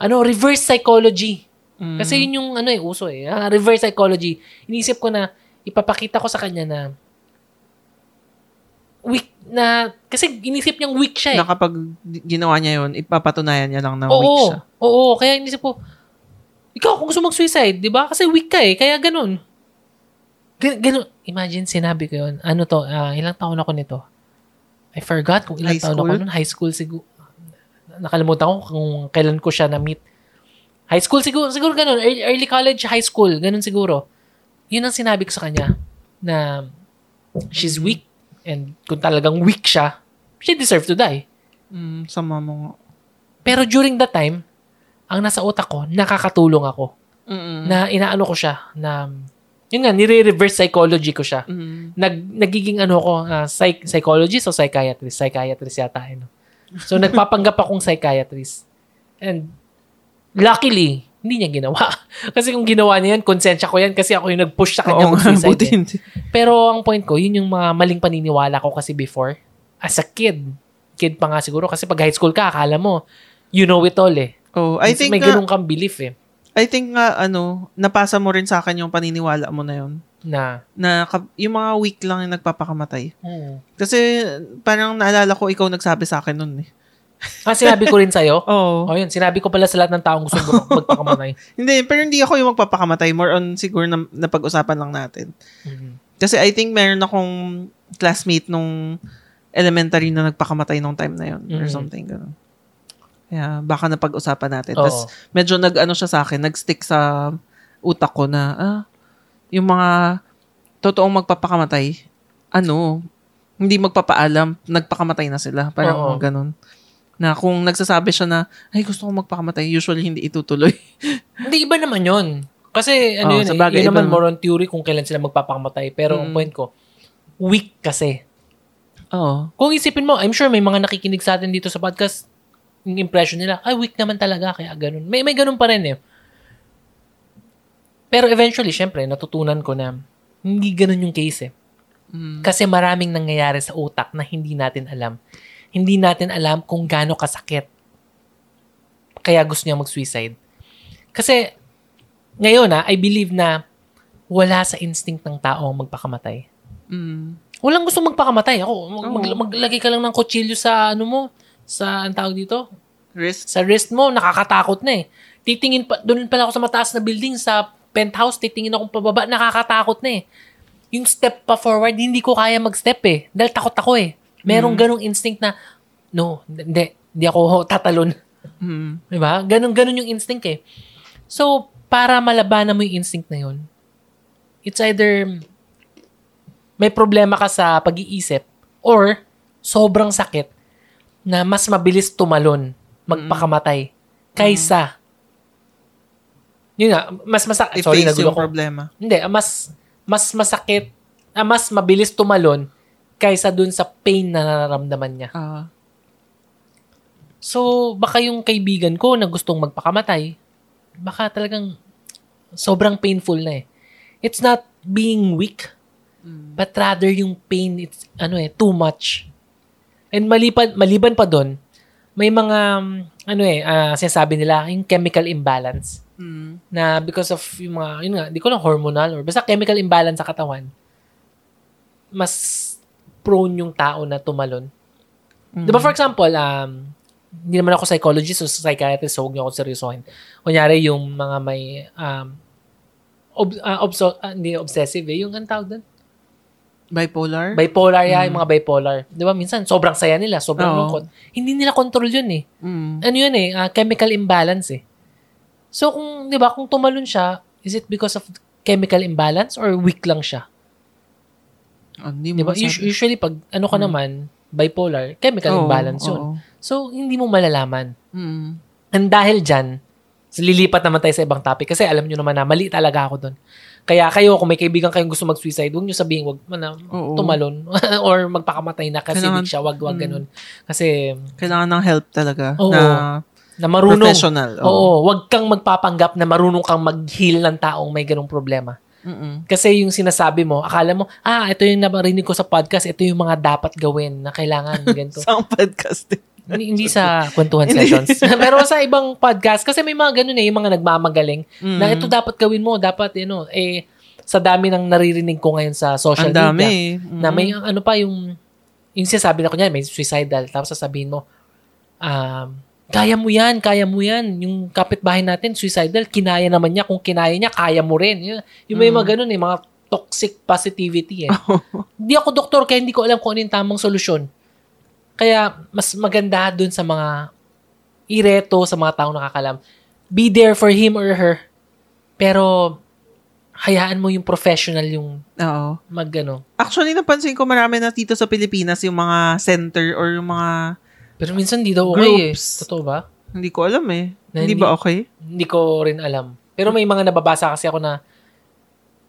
ano, reverse psychology. Mm. Kasi yun yung ano eh, uso eh. Ah, reverse psychology. Inisip ko na, ipapakita ko sa kanya na weak na, kasi inisip niyang weak siya eh. na kapag ginawa niya yun, ipapatunayan niya lang na oo, weak siya. oo, kaya inisip ko, ikaw kung gusto mag-suicide, di ba? Kasi weak ka eh, kaya ganun. Gan- ganun. Imagine, sinabi ko yun. Ano to, ah, ilang taon ako nito? I forgot kung ilang High taon ako school? nun. High school siguro. Nakalimutan ko kung kailan ko siya na-meet. High school siguro, siguro ganun. Early, early college, high school, ganun siguro. Yun ang sinabi ko sa kanya na she's weak and kung talagang weak siya, she deserve to die. Mm, sama mo nga. Pero during that time, ang nasa utak ko, nakakatulong ako. Mm-mm. Na inaano ko siya, na, yun nga, nire-reverse psychology ko siya. Nag, nagiging ano ko, ah, psych, psychologist o psychiatrist? Psychiatrist yata, ano. So, nagpapanggap akong psychiatrist. And, luckily, Hindi niya ginawa. kasi kung ginawa niya yan, konsensya ko yan kasi ako yung nag-push sa kanya Oo mag-suicide. buti eh. hindi. Pero ang point ko, yun yung mga maling paniniwala ko kasi before. As a kid. Kid pa nga siguro. Kasi pag high school ka, akala mo, you know it all eh. Oh, I think may ganun kang belief eh. I think nga, ano, napasa mo rin sa akin yung paniniwala mo na yun. Na, Na yung mga weak lang yung nagpapakamatay. hmm. Kasi parang naalala ko ikaw nagsabi sa akin nun eh. Ah, sinabi ko rin sa'yo. Oo. Oh, yun. Sinabi ko pala sa lahat ng taong gusto mag- magpakamatay. Hindi, pero hindi ako yung magpapakamatay. More on siguro na napag-usapan lang natin. Mhm. Kasi I think meron akong classmate nung elementary na nagpakamatay nung time na yun. Or Mhm. something. Ganun. Kaya baka napag-usapan natin. Tapos medyo nag-ano siya sa akin, nag-stick sa utak ko na, ah, yung mga totoong magpapakamatay, ano, hindi magpapaalam, nagpakamatay na sila. Parang Oo. ganun. Na kung nagsasabi siya na, ay gusto kong magpakamatay, usually hindi itutuloy. Hindi, iba naman yun. Kasi, ano Oh, yun, eh, bagay, yun naman more on theory kung kailan sila magpapakamatay. Pero ang Mm. point ko, weak kasi. Oo. Kung isipin mo, I'm sure may mga nakikinig sa atin dito sa podcast, yung impression nila, ay, weak naman talaga, kaya ganun. May, may ganun pa rin eh. Pero eventually, syempre, natutunan ko na hindi ganun yung case eh. Mm. Kasi maraming nangyayari sa utak na hindi natin alam. Hindi natin alam kung gaano kasakit. Kaya gusto niya mag-suicide. Kasi, ngayon na, I believe na wala sa instinct ng tao ang magpakamatay. Mm. Walang gusto magpakamatay. Ako, mag- Oo. mag- maglagay ka lang ng kutsilyo sa ano mo, sa ang tawag dito, Risk. sa wrist mo, nakakatakot na eh. Titingin pa, doon pala ako sa mataas na building, sa penthouse, titingin ako pababa, nakakatakot na eh. Yung step pa forward, hindi ko kaya mag-step eh. Dahil takot ako eh. Merong ganong instinct na, no, hindi, hindi ako tatalon. Mm. Di ba? Ganon, ganon yung instinct eh. So, para malabanan mo yung instinct na yun, it's either may problema ka sa pag-iisip or sobrang sakit na mas mabilis tumalon, magpakamatay, kaysa yun nga, mas masakit. Sorry, nagulo ko. problema. Hindi, mas mas masakit, ah, mas mabilis tumalon kaysa dun sa pain na nararamdaman niya. Ah. So, baka yung kaibigan ko na gustong magpakamatay, baka talagang sobrang painful na eh. It's not being weak, but rather yung pain, it's ano eh, too much. And maliban, maliban pa doon, may mga, um, ano eh, ah, sinasabi nila, yung chemical imbalance Mm. na because of yung mga, yun nga, di ko lang hormonal or basta chemical imbalance sa katawan, mas prone yung tao na tumalon. Mm. Di ba for example, um, hindi naman ako psychologist o psychiatrist, so huwag niyo ako seryosohin. Kunyari, yung mga may, um, ob, ah, obso- ah, hindi obsessive eh, yung ang tawag doon? Bipolar? Bipolar yan, yung mga bipolar. Di ba, minsan, sobrang saya nila, sobrang Oo. lungkot. Hindi nila control yun eh. Mm. Ano yun eh, ah, chemical imbalance eh. So, kung, di ba, kung tumalon siya, is it because of chemical imbalance or weak lang siya? Hindi Di mo ba? masabi. Us- usually, pag ano ka naman, bipolar, chemical Oo, imbalance yun. oo. So, hindi mo malalaman. Mm. And dahil dyan, lilipat naman tayo sa ibang topic kasi alam nyo naman na mali talaga ako doon. Kaya kayo, kung may kaibigan kayong gusto mag-suicide, huwag nyo sabihin, wag mo na Oo. tumalon or magpakamatay na kasi Kailangan- siya, wag, wag Mm. ganun. Kasi, Kailangan ng help talaga. Oo. Na na marunong, professional. oo, wag kang magpapanggap na marunong kang mag-heal ng taong may ganung problema. Mm-mm. Kasi yung sinasabi mo, akala mo, ah, ito yung nabarinig ko sa podcast, ito yung mga dapat gawin na kailangan ganito. Sa podcast din. hindi, hindi sa kwentuhan sessions. Pero sa ibang podcast, kasi may mga ganun eh, yung mga nagmamagaling, Mm. na ito dapat gawin mo, dapat, you know, eh, sa dami ng naririnig ko ngayon sa social Ang dami media, eh. Mm. na may ano pa yung, yung sinasabi na ko niyan, may suicidal, tapos sasabihin mo, um, kaya mo yan, kaya mo yan. Yung kapitbahay natin, suicidal, kinaya naman niya. Kung kinaya niya, kaya mo rin. Yung, yung may Mm. mga ganun eh, mga toxic positivity eh. Hindi ako doktor, kaya hindi ko alam kung ano yung tamang solusyon. Kaya, mas maganda dun sa mga ireto, sa mga taong nakakalam. Be there for him or her. Pero, hayaan mo yung professional yung Oo. mag ano. Actually, napansin ko marami na dito sa Pilipinas yung mga center or yung mga Pero minsan di daw okay Groups. eh. Totoo ba? hindi ko alam eh. Na hindi hindi- ba okay? Hindi ko rin alam. Pero may mga nababasa kasi ako na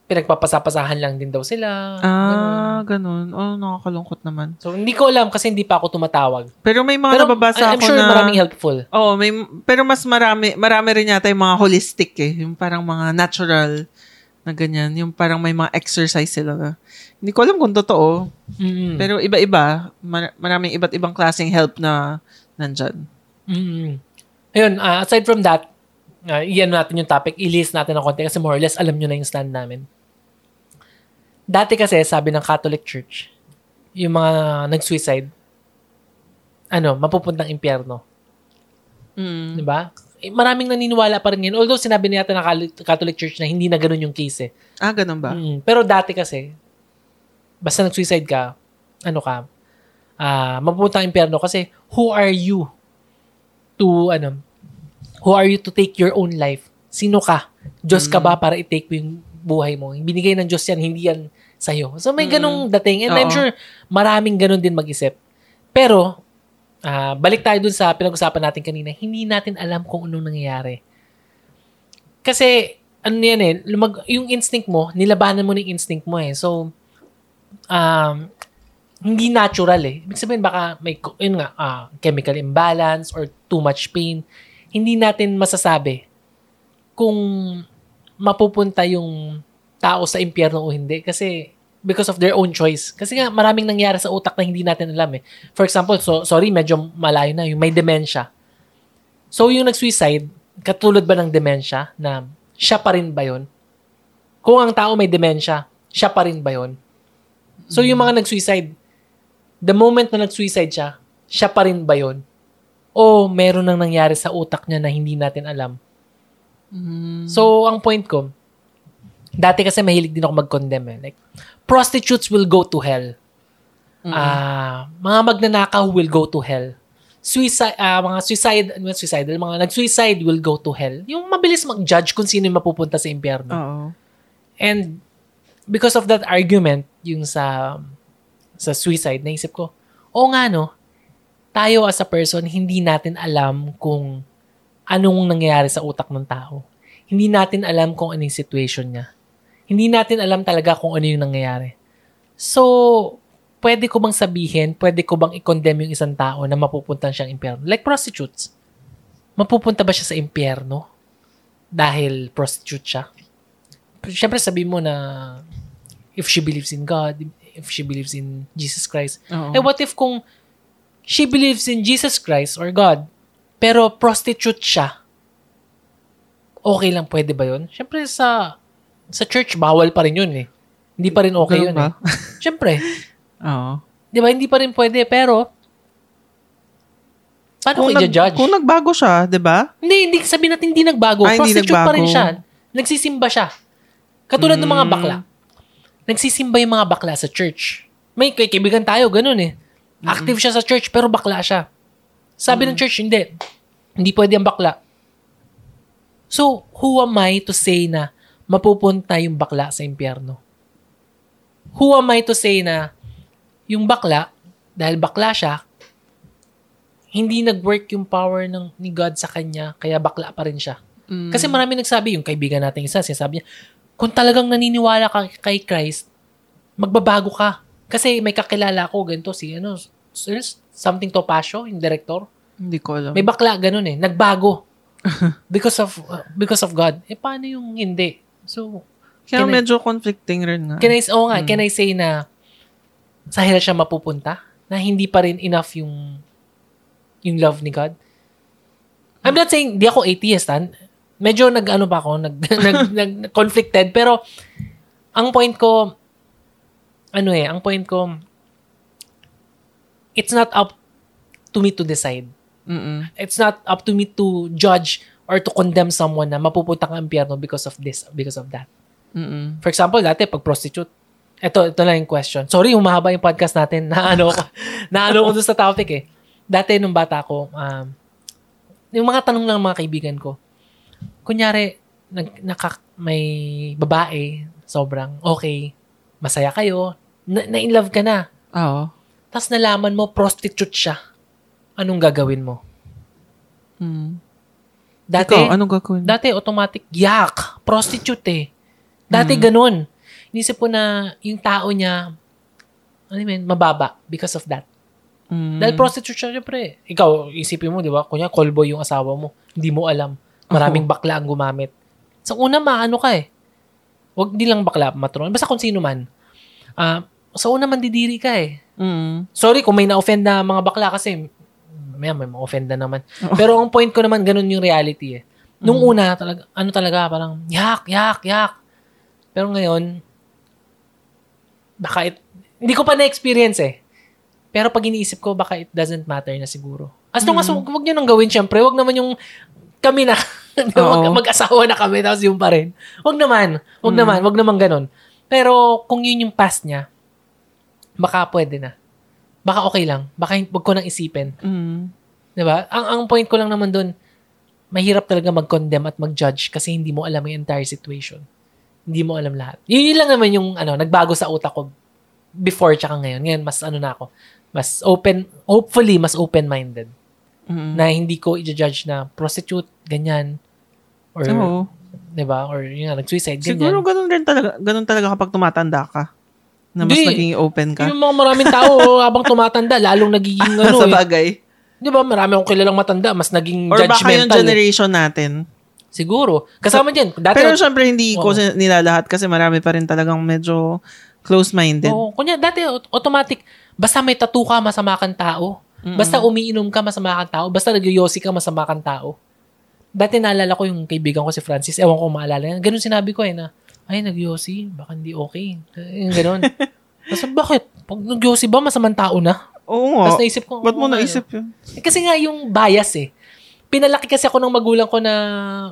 pinagpapasapasahan lang din daw sila. Ganun. Ah, ganun. Oh, nakakalungkot naman. So, hindi ko alam kasi hindi pa ako tumatawag. Pero may mga Pero nababasa I'm ako sure na... maraming helpful. Oo, may, pero mas marami, marami rin yata yung mga holistic eh. Yung parang mga natural na ganyan. Yung parang may mga exercise sila na. Hindi ko alam kung totoo. Mm. Pero iba-iba. Mar- maraming iba't ibang klaseng help na nandyan. Mm. Ayun, ah, aside from that, uh, iyan natin yung topic, i-list natin ng konti kasi more or less alam nyo na yung stand namin. Dati kasi, sabi ng Catholic Church, yung mga nag-suicide, ano, mapupuntang impyerno. Mm. Di ba? Eh, maraming naniniwala pa rin yun. Although sinabi niya ng Catholic- Church na hindi na ganun yung case eh. Ah, ganun ba? Mm, pero dati kasi, basta nag-suicide ka, ano ka, ah mapupunta ang impyerno kasi who are you to, ano, who are you to take your own life? Sino ka? Diyos ka ba para i-take mo yung buhay mo? Binigay ng Diyos yan, hindi yan sa'yo. So may ganong dating. And I'm Oo. sure maraming ganon din mag-isip. Pero, ah balik tayo dun sa pinag-usapan natin kanina, hindi natin alam kung anong nangyayari. Kasi, ano yan eh, lumag, yung instinct mo, nilabanan mo ng instinct mo eh. So, um, hindi natural eh. Ibig sabihin baka may, yun nga, ah, chemical imbalance or too much pain. Hindi natin masasabi kung mapupunta yung tao sa impyerno o hindi. Kasi, because of their own choice. Kasi nga, maraming nangyari sa utak na hindi natin alam eh. For example, so, sorry, medyo malayo na, yung may dementia. So, yung nag-suicide, katulad ba ng dementia na siya pa rin ba yun? Kung ang tao may dementia, siya pa rin ba yun? So, yung mga nag-suicide, the moment na nag-suicide siya, siya pa rin ba yun? O meron nang nangyari sa utak niya na hindi natin alam? Mm. So, ang point ko, dati kasi mahilig din ako mag-condemn eh. Like, prostitutes will go to hell. Ah, mga magnanakaw will go to hell. Suicide, ah, mga suicide, ano yung suicidal, mga nag-suicide will go to hell. Yung mabilis mag-judge kung sino yung mapupunta sa impyerno. Oo. And because of that argument, yung sa sa suicide, naisip ko, o nga no, tayo as a person, hindi natin alam kung anong nangyayari sa utak ng tao. Hindi natin alam kung ano yung situation niya. Hindi natin alam talaga kung ano yung nangyayari. So, pwede ko bang sabihin, pwede ko bang i-condemn yung isang tao na mapupunta siyang impyerno? Like prostitutes. Mapupunta ba siya sa impyerno dahil prostitute siya? Siyempre sabi mo na if she believes in God, if she believes in Jesus Christ. Oo. Eh what if kung she believes in Jesus Christ or God, pero prostitute siya? Okay lang, pwede ba yun? Siyempre sa sa church, bawal pa rin yun eh. Hindi pa rin okay Ganun yun ba? eh. Siyempre. Oo. Di ba? Hindi pa rin pwede, pero paano ko nag- i-judge? kung nagbago siya, di ba? Hindi, hindi sabihin natin hindi nagbago. Ay, hindi Prostitute pa rin nagbago. siya. Nagsisimba siya. Katulad ng mga Mm. bakla. Nagsisimba yung mga bakla sa church. May kay- kaibigan tayo, ganun eh. Active siya sa church, pero bakla siya. Sabi ng church, hindi. Hindi pwede ang bakla. So, who am I to say na mapupunta yung bakla sa impyerno? Who am I to say na yung bakla, dahil bakla siya, hindi nag-work yung power ng ni God sa kanya, kaya bakla pa rin siya. Mm. Kasi marami nagsabi, yung kaibigan natin isa, sinasabi niya, kung talagang naniniwala ka kay Christ, magbabago ka. Kasi may kakilala ko, ganito, si, ano, s- something Topacio, yung director. Hindi ko alam. May bakla, ganun eh, nagbago. because of uh, because of God. Eh, paano yung hindi? So, Kaya can I- medyo conflicting rin nga. can I, oo nga, can I say na sa hell siya mapupunta? Na hindi pa rin enough yung yung love ni God? I'm not saying, di ako atheist, ha? Medyo nag-ano pa ako, nag, nag, nag, conflicted, pero ang point ko, ano eh, ang point ko, it's not up to me to decide. Mm-mm. It's not up to me to judge or to condemn someone na mapupunta ka impyerno because of this, because of that. Mm-mm. For example, dati pag prostitute, ito, ito lang yung question. Sorry, humahaba yung podcast natin. Na ano ko, na ano ko doon sa topic eh. Dati nung bata ko, um, yung mga tanong ng mga kaibigan ko, kunyari, nag, naka, may babae, sobrang okay, masaya kayo, na, na-in love ka na, Oo. tapos nalaman mo, prostitute siya. Anong gagawin mo? Mm. Dati, Ikaw, anong gagawin? Dati automatic, yak, prostitute eh. Dati ganun. inisip ko na yung tao niya, ano yun, mababa because of that. Mm. Dahil prostitute siya, syempre. Ikaw, isipin mo, di ba? Kunya, callboy yung asawa mo. Hindi mo alam. Maraming bakla ang gumamit. Sa una, maano ka eh. Huwag di lang bakla, matron. Basta kung sino man. Ah, sa una, mandidiri ka eh. Mm. Sorry kung may na-offend na mga bakla kasi may, may ma-offend na naman. Pero ang point ko naman, ganun yung reality eh. Nung una, talaga, ano talaga, parang, yak, yak, yak. Pero ngayon, baka it, hindi ko pa na-experience eh. Pero pag iniisip ko, baka it doesn't matter na siguro. As long as, Mm. wag nyo nang gawin, syempre. Wag naman yung kami na, mag-asawa na kami, tapos yung pa rin. Wag naman. Wag Mm. naman. Wag naman ganun. Pero kung yun yung past niya, baka pwede na. Baka okay lang. Baka wag ko nang isipin. Mm. 'Di ba? Ang ang point ko lang naman doon, mahirap talaga mag-condemn at mag-judge kasi hindi mo alam yung entire situation. Hindi mo alam lahat. Yun, yun lang naman yung ano, nagbago sa utak ko before tsaka ngayon. Ngayon, mas ano na ako, mas open, hopefully, mas open-minded. Mm. Na hindi ko i-judge na prostitute, ganyan. Or, Oo. ba? Or yun nga, nag-suicide, Siguro ganyan. ganun rin talaga, ganun talaga kapag tumatanda ka. Na mas Hindi. naging open ka. Yung mga maraming tao, habang tumatanda, lalong nagiging ano sa eh. bagay. Di ba? Marami akong kilalang matanda, mas naging Or baka yung judgmental. eh. generation natin. Siguro. Kasama dyan. Dati, Pero syempre hindi ko Oo. sin- nilalahat kasi marami pa rin talagang medyo close-minded. Oo. Kunya, dati, aut- automatic, basta may tattoo ka, masama kang tao. Basta umiinom ka, masama kang tao. Basta nagyoyosi ka, masama kang tao. Dati naalala ko yung kaibigan ko si Francis. Ewan ko maalala yan. Ganun sinabi ko eh na, ay, nagyosi, baka hindi okay. Yung ganun. Tapos, bakit? Pag nagyosi ba, masamang tao na? Oo nga. Tapos naisip ko, Ba't mo naisip yun? Eh, kasi nga yung bias eh. Pinalaki kasi ako ng magulang ko na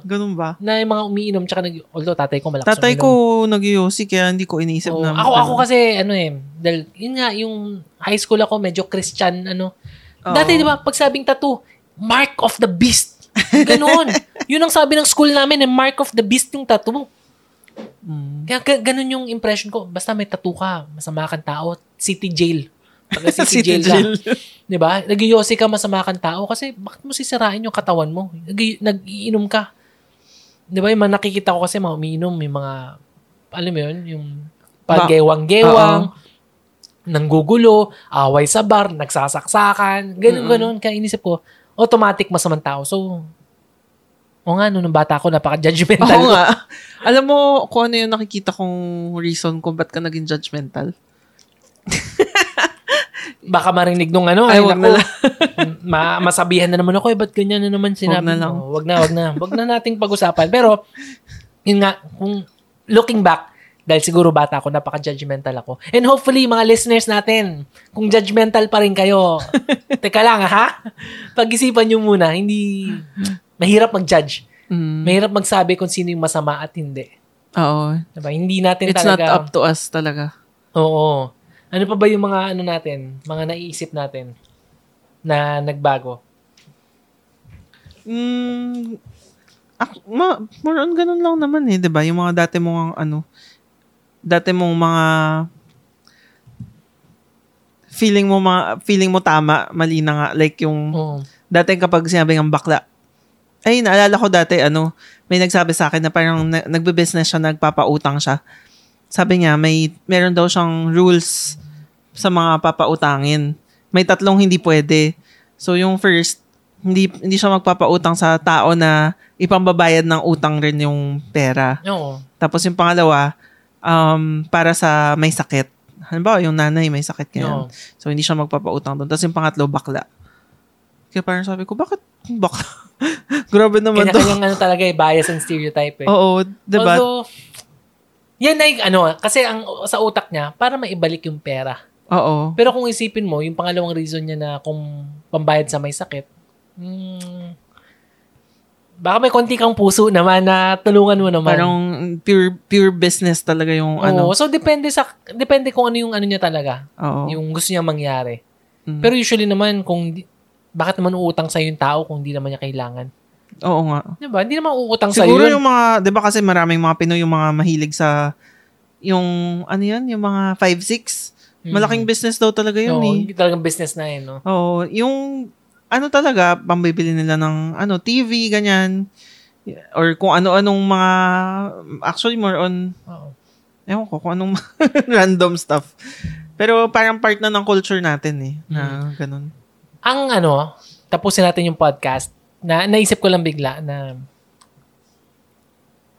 Ganun ba? na yung mga umiinom tsaka nag although tatay ko malakas Tatay uminom. ko nag-yosi kaya hindi ko iniisip Oo. na. ako ako kasi ano eh dahil yun nga yung high school ako medyo Christian ano. Oo. Dati 'di ba pag sabing tattoo, mark of the beast. Ganoon. yun ang sabi ng school namin, eh, mark of the beast yung tattoo. Mm. Kaya ga- ganun yung impression ko. Basta may tattoo ka, masama kang tao, city jail. Pag city, City jail, jail. ka. 'Di ba? Nagyosi ka, masama kang tao kasi bakit mo sisirain yung katawan mo? Nag- nag-iinom ka. 'Di ba? Yung mga nakikita ko kasi mga umiinom, may mga alam mo yun, yung paggewang-gewang, nanggugulo, away sa bar, nagsasaksakan, ganun ganun. Kaya inisip ko, automatic masamang tao. So, o nga, nung bata ako, napaka-judgmental Oo ko. nga. Alam mo kung ano yung nakikita kong reason kung ba't ka naging judgmental? Baka marinig nung ano. Ay, Ay, wag naku, ma- masabihan na naman ako, eh, ba't ganyan na naman sinabi na lang. Wag na, wag na. Wag na nating pag-usapan. Pero, yun nga, kung looking back, dahil siguro bata ako, napaka-judgmental ako. And hopefully, mga listeners natin, kung judgmental pa rin kayo, teka lang ha, pag-isipan nyo muna, hindi, mahirap mag-judge. Mm. Mahirap magsabi kung sino yung masama at hindi. Oo. Diba? Hindi natin It's not talaga. up to us talaga. Oo. Ano pa ba yung mga ano natin, mga naiisip natin na nagbago? Mm, ak- ma, more on ganun lang naman eh, 'di ba? Yung mga dati mong ano, dati mong mga feeling mo mga feeling mo tama, mali na nga like yung Oo. dati kapag sinabi ng bakla. Ay, naalala ko dati ano, may nagsabi sa akin na parang na, nagbe-business siya, nagpapautang siya. Sabi niya, may meron daw siyang rules sa mga papautangin. May tatlong hindi pwede. So yung first, hindi hindi siya magpapautang sa tao na ipambabayad ng utang rin yung pera. Oo. Tapos yung pangalawa, um, para sa may sakit. Halimbawa, yung nanay may sakit Oo. kaya. So hindi siya magpapautang doon. Tapos yung pangatlo, bakla. Kaya parang sabi ko, bakit bakla? Grabe naman to. Kanya-kanyang ano talaga eh, bias and stereotype eh. Oo, diba? Although, yan ay ano, kasi ang sa utak niya, para maibalik yung pera. Oo. Pero kung isipin mo, yung pangalawang reason niya na kung pambayad sa may sakit, hmm, baka may konti kang puso naman na tulungan mo naman. Parang pure pure business talaga yung Oo, ano. so depende sa depende kung ano yung ano niya talaga, Oo. yung gusto niya mangyari. Mm. Pero usually naman kung bakit naman uutang sa yung tao kung hindi naman niya kailangan? Oo nga. 'Di ba? Hindi naman uutang sa Siguro yun. yung mga, di ba kasi maraming mga Pinoy yung mga mahilig sa, yung, ano yan, yung mga 5-6. Mm. Malaking business daw talaga yun Oo, eh. talagang business na yun, no? Oo, yung, ano talaga, pambibili nila ng, ano, TV, ganyan. Or kung ano-anong mga, actually more on, Oo. Ewan ko kung anong random stuff. Pero parang part na ng culture natin eh. Na ganun. Ang ano, tapusin natin yung podcast, na naisip ko lang bigla na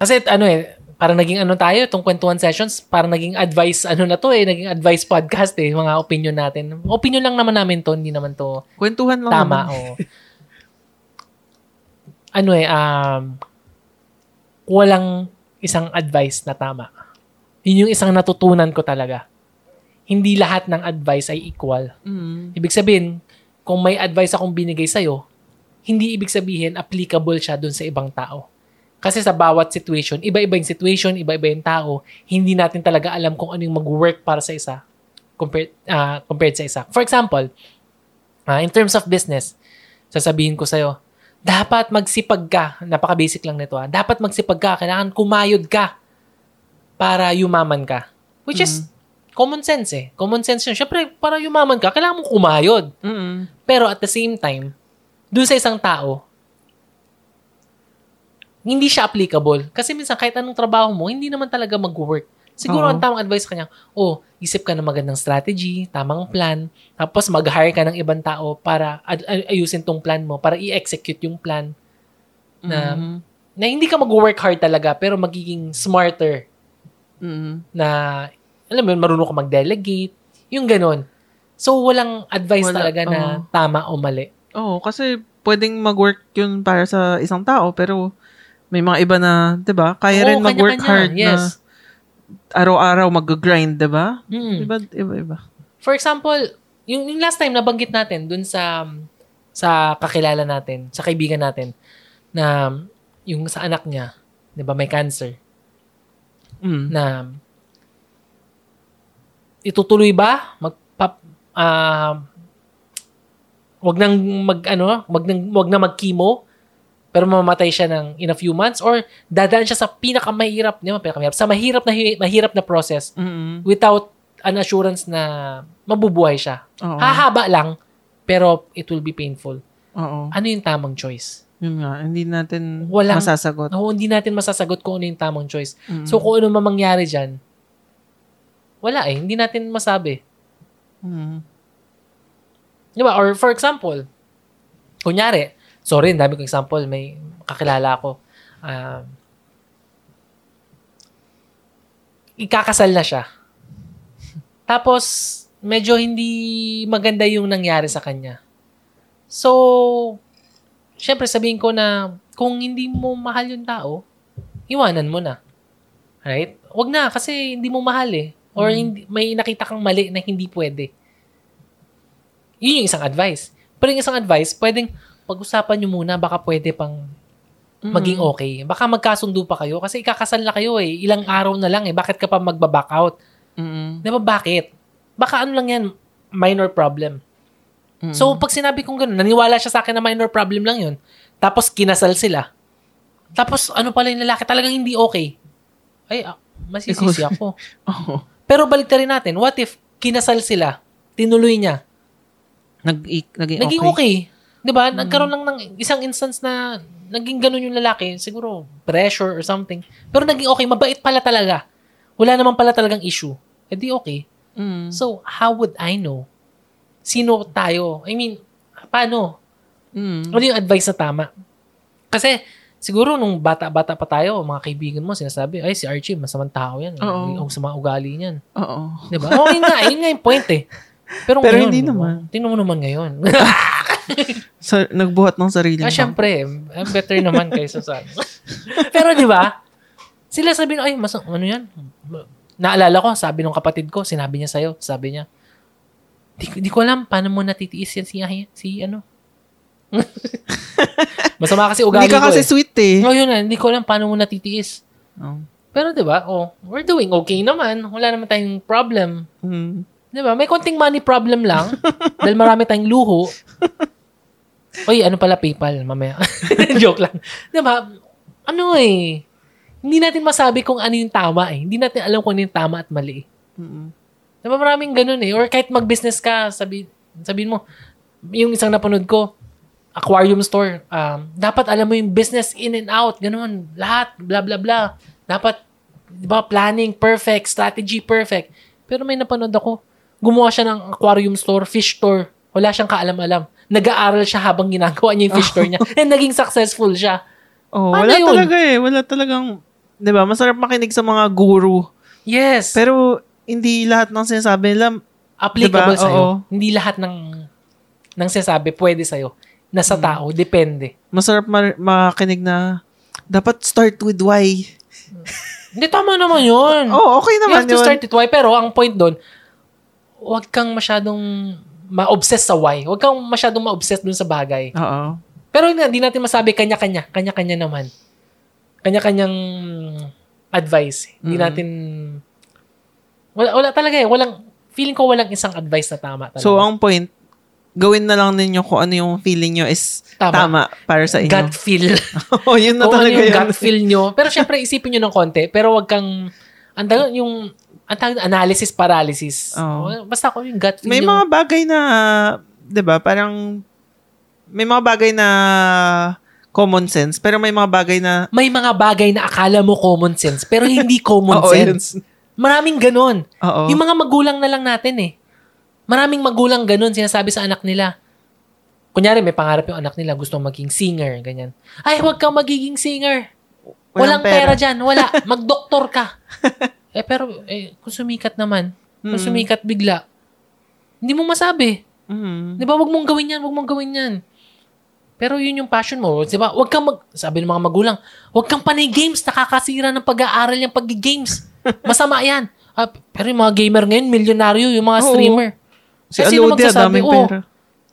kasi ano eh, parang naging ano tayo, itong kwentuhan sessions, parang naging advice, ano na to eh, naging advice podcast eh, mga opinion natin. Opinion lang naman namin to, hindi naman to Kwentuhan lang tama. naman. o ano eh, um, walang isang advice na tama. Yun yung isang natutunan ko talaga. Hindi lahat ng advice ay equal. Mm. Ibig sabihin, kung may advice akong binigay sa'yo, hindi ibig sabihin applicable siya dun sa ibang tao. Kasi sa bawat situation, iba-iba yung situation, iba-iba yung tao, hindi natin talaga alam kung ano yung mag-work para sa isa compared, ah, compared sa isa. For example, ah, in terms of business, sasabihin ko sa'yo, dapat magsipag ka, napaka-basic lang nito ah, dapat magsipag ka, kailangan kumayod ka para yumaman ka. Which is common sense eh. Common sense yun. Siyempre, para yumaman ka, kailangan mo kumayod. Mm. Pero at the same time, dun sa isang tao, hindi siya applicable. Kasi minsan kahit anong trabaho mo, hindi naman talaga mag-work. Siguro Oo. ang tamang advice kanya, oh, isip ka ng magandang strategy, tamang plan, tapos mag-hire ka ng ibang tao para ad- ay- ayusin tong plan mo, para i-execute yung plan na, Mm. na hindi ka mag-work hard talaga, pero magiging smarter Mm. na, alam mo, yun, marunong ka mag-delegate, yung ganun. So, walang advice Wala, talaga na tama o mali. Oo, kasi pwedeng mag-work yun para sa isang tao, pero may mga iba na, 'di ba? Kaya Oo, rin mag-work hard yes. na araw-araw mag-grind, 'di ba? Mm. Iba iba-iba. For example, yung, yung last time nabanggit natin dun sa sa kakilala natin, sa kaibigan natin, na yung sa anak niya, di ba, may cancer, Mm. na itutuloy ba? Magpap, ah, wag nang mag, ano, wag nang, wag na mag-chemo, pero mamamatay siya ng in a few months, or dadaan siya sa pinakamahirap, di ba, pinakamahirap, sa mahirap na, hi- mahirap na process Mm. without an assurance na mabubuhay siya. Oo. Hahaba lang, pero it will be painful. Oo. Ano yung tamang choice? Yun nga, hindi natin Walang- masasagot. Oo, hindi natin masasagot kung ano yung tamang choice. Mm. So, kung ano man mangyari dyan, wala eh. Hindi natin masabi. Mm. Di ba? Or for example, kunyari, sorry, dami kong example, may kakilala ako. Um, ikakasal na siya. Tapos, medyo hindi maganda yung nangyari sa kanya. So, syempre sabihin ko na kung hindi mo mahal yung tao, iwanan mo na. Right? Wag na kasi hindi mo mahal eh. Or hindi, may nakita kang mali na hindi pwede. Yun yung isang advice. Pero yung isang advice, pwedeng pag-usapan nyo muna, baka pwede pang maging okay. Baka magkasundo pa kayo kasi ikakasal na kayo eh. Ilang araw na lang eh. Bakit ka pa magbaback out? Mm. Di ba bakit? Baka ano lang yan, minor problem. Mm. So, pag sinabi kong gano'n, naniwala siya sa akin na minor problem lang yun. Tapos, kinasal sila. Tapos, ano pala yung lalaki, talagang hindi okay. Ay, ah, masisisi ako. Oo. Pero balik rin natin, what if kinasal sila, tinuloy niya, Nag naging, naging okay. okay. 'Di ba? Nagkaroon lang ng isang instance na naging ganun yung lalaki, siguro pressure or something. Pero naging okay, mabait pala talaga. Wala naman pala talagang issue. Eh di okay. Mm. So, how would I know? Sino tayo? I mean, paano? Mm. Ano yung advice na tama? Kasi, siguro nung bata-bata pa tayo, mga kaibigan mo, sinasabi, ay, si Archie, masamang tao yan. Oo. Ang sa mga ugali niyan. Oo. Di ba? Oo, yun nga. Yun nga yung point eh. Pero, Pero ngayon, hindi di ba? naman. Tingnan mo naman ngayon. Sa, nagbuhat ng sarili ah, syempre, eh, better naman kaysa sa... Pero di ba? Sila sabi ay, mas, ano yan? Naalala ko, sabi nung kapatid ko, sinabi niya sa'yo, sabi niya, di, di ko alam paano mo natitiis yan si, si ano. Masama kasi ugali Hindi ka ko kasi eh. sweet eh. Oh, yun na, hindi ko alam paano mo natitiis. Oh. Pero 'di ba? Oh, we're doing okay naman. Wala naman tayong problem. Mm. 'Di ba? May konting money problem lang dahil marami tayong luho. Oy, ano pala PayPal mamaya. Joke lang. 'Di ba? Ano eh, hindi natin masabi kung ano yung tama eh. Hindi natin alam kung ano yung tama at mali. eh. Mm. Di ba maraming ganun eh. Or kahit mag-business ka, sabi, sabihin mo, yung isang napanood ko, aquarium store, um, dapat alam mo yung business in and out, ganun, lahat, bla bla bla. Dapat di ba, planning perfect, strategy perfect. Pero may napanood ako, gumawa siya ng aquarium store, fish store. Wala siyang kaalam-alam. Nag-aaral siya habang ginagawa niya yung fish store niya. And naging successful siya. Oh, Paano wala yun? talaga eh. Wala talagang, di ba, masarap makinig sa mga guru. Yes. Pero, hindi lahat ng sinasabi nila, applicable Diba? sa'yo. Oo. Hindi lahat ng ng sinasabi pwede sa'yo. Nasa Mm. tao, depende. masarap ma- makinig na, dapat start with why. Hindi, tama naman yun. Oh, okay you naman have to yun. start it why. Pero ang point doon, huwag kang masyadong ma-obsess sa why. Huwag kang masyadong ma-obsess dun sa bagay. Oo. Pero hindi natin masabi kanya-kanya. Kanya-kanya naman. Kanya-kanyang advice. Hindi Mm. natin... Wala, wala talaga eh. Walang, feeling ko walang isang advice na tama talaga. So, ang point, gawin na lang ninyo kung ano yung feeling nyo is Tama. tama, para sa inyo. gut feel. oh, yun na Kung ano talaga yung yun. gut feel nyo. Pero syempre, isipin nyo ng konti. Pero wag kang, ang tawag, yung, ang tawag, analysis paralysis. Oo. Basta ako yung gut feel May nyo. mga bagay na, 'di ba, parang may mga bagay na common sense, pero may mga bagay na may mga bagay na akala mo common sense, pero hindi common Oo, yun. sense. Maraming ganon. Oo. Yung mga magulang na lang natin eh. Maraming magulang ganon, sinasabi sa anak nila. Kunyari, may pangarap yung anak nila, gustong maging singer, ganyan. Ay, huwag kang magiging singer. Walang, Walang pera. pera. dyan. Wala. Magdoktor ka. eh, pero, eh, kung sumikat naman, kung Mm. sumikat bigla, hindi mo masabi. Mhm. Di ba? Huwag mong gawin yan. Huwag mong gawin yan. Pero yun yung passion mo. Di ba? Huwag kang mag... Sabi ng mga magulang, huwag kang panay games. Nakakasira ng pag-aaral yung pag-games. Masama yan. Ah, pero yung mga gamer ngayon, milyonaryo, yung mga Oo. streamer. Si Eh, sino Alodia, daming Oo. pera.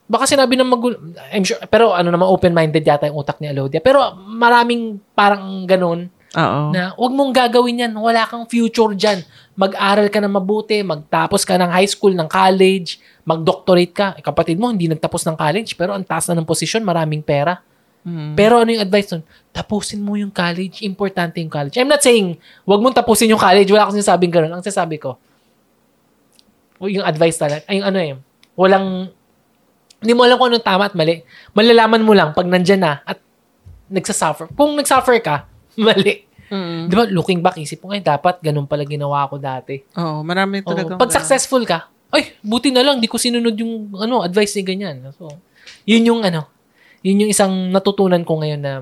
Baka sinabi ng magulang, I'm sure, pero ano naman, open-minded yata yung utak ni Alodia. Pero maraming parang ganun Oo. na huwag mong gagawin yan. Wala kang future dyan. Mag-aral ka na mabuti, magtapos ka ng high school, ng college, mag-doctorate ka. Eh, kapatid mo, hindi nagtapos ng college, pero ang taas na ng posisyon, maraming pera. Mhm. Pero ano yung advice nun? Tapusin mo yung college. Importante yung college. I'm not saying, huwag mong tapusin yung college. Wala akong sinasabing ganun. Ang sasabi ko, yung advice talaga, ay yung ano eh, walang, hindi mo alam kung anong tama at mali. Malalaman mo lang pag nandyan na at nagsasuffer. Kung nagsuffer ka, mali. Mhm. Di ba, looking back, isip mo, ay, dapat ganun pala ginawa ko dati. Oo, marami talaga. pag successful ka, ay, buti na lang, di ko sinunod yung ano, advice ni ganyan. So, yun yung ano, yun yung isang natutunan ko ngayon na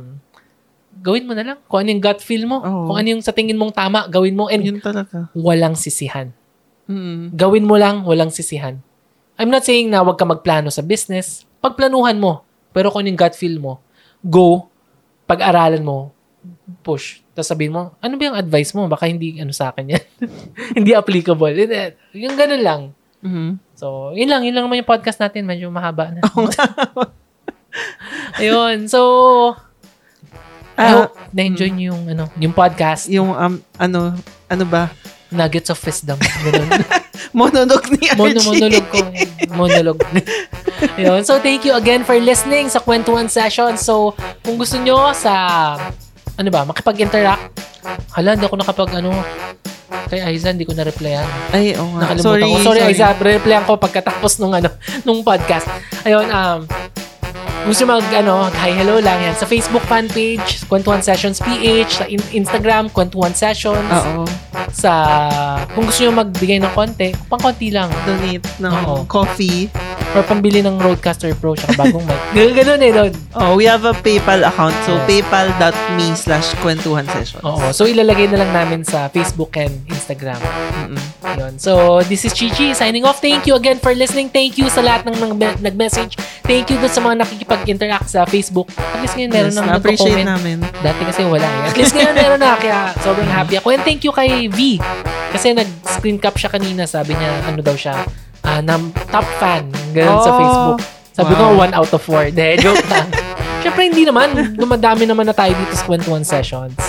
gawin mo na lang. Kung ano yung gut feel mo, Oo. kung ano yung sa tingin mong tama, gawin mo and Yun talaga. walang sisihan. Mhm. Gawin mo lang, walang sisihan. I'm not saying na wag ka magplano sa business. Pagplanuhan mo. Pero kung yung gut feel mo, go, pag-aralan mo, push. Tapos sabihin mo, ano ba yung advice mo? Baka hindi ano sa akin yan. hindi applicable. Hindi, Yung ganun lang. Mhm. So, yun lang. Yun lang naman yung podcast natin. Medyo mahaba na. Ayun. So, I Ah, hope na-enjoy niyo yung, ano, yung podcast. yung, um, ano, ano ba? Nuggets of wisdom. Ganun. Monolog ni Mono, Archie. monolog ko. Monolog. Yun. So, thank you again for listening sa Kwentuhan Session. So, kung gusto nyo sa, ano ba, makipag-interact, hala, hindi ako nakapag, ano, kay Aiza, hindi ko na-replyan. Ay, oo nga. Nakalimutan Sorry, ko. Sorry, Aiza, replyan ko pagkatapos nung, ano, nung podcast. Ayun, um, gusto mag, ano, hi, hello lang yan. Sa Facebook fan page, Kwentuhan Sessions PH. Sa in- Instagram, Kwentuhan Sessions. Oo. Sa, kung gusto nyo magbigay ng konti, pang konti lang. Donate ng Oo. coffee. Or pambili ng Roadcaster Pro tsaka bagong mic. Ganun, ganun eh, doon. Oh, we have a PayPal account. So, Oo. paypal.me slash kwentuhan session. Oo. So, ilalagay na lang namin sa Facebook and Instagram. Mm-mm. Yun. So, this is Chichi signing off. Thank you again for listening. Thank you sa lahat ng nag- nag-message. Thank you dun sa mga nakikipag-interact sa Facebook. At least ngayon meron Yes, nang nagko-comment. namin. Dati kasi wala eh. At least ngayon meron na. Kaya sobrang happy ako. And thank you kay V. Kasi nag-screen cap siya kanina. Sabi niya, ano daw siya, ah, nam, top fan. Ganun sa Oh, Facebook. Sabi ko, wow. one out of four. De, joke lang. Siyempre, hindi naman. Dumadami naman na tayo dito sa Kwentuhan Sessions.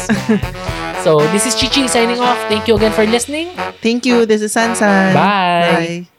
So, this is Chichi signing off. Thank you again for listening. Thank you. This is Sansan. Bye. Bye.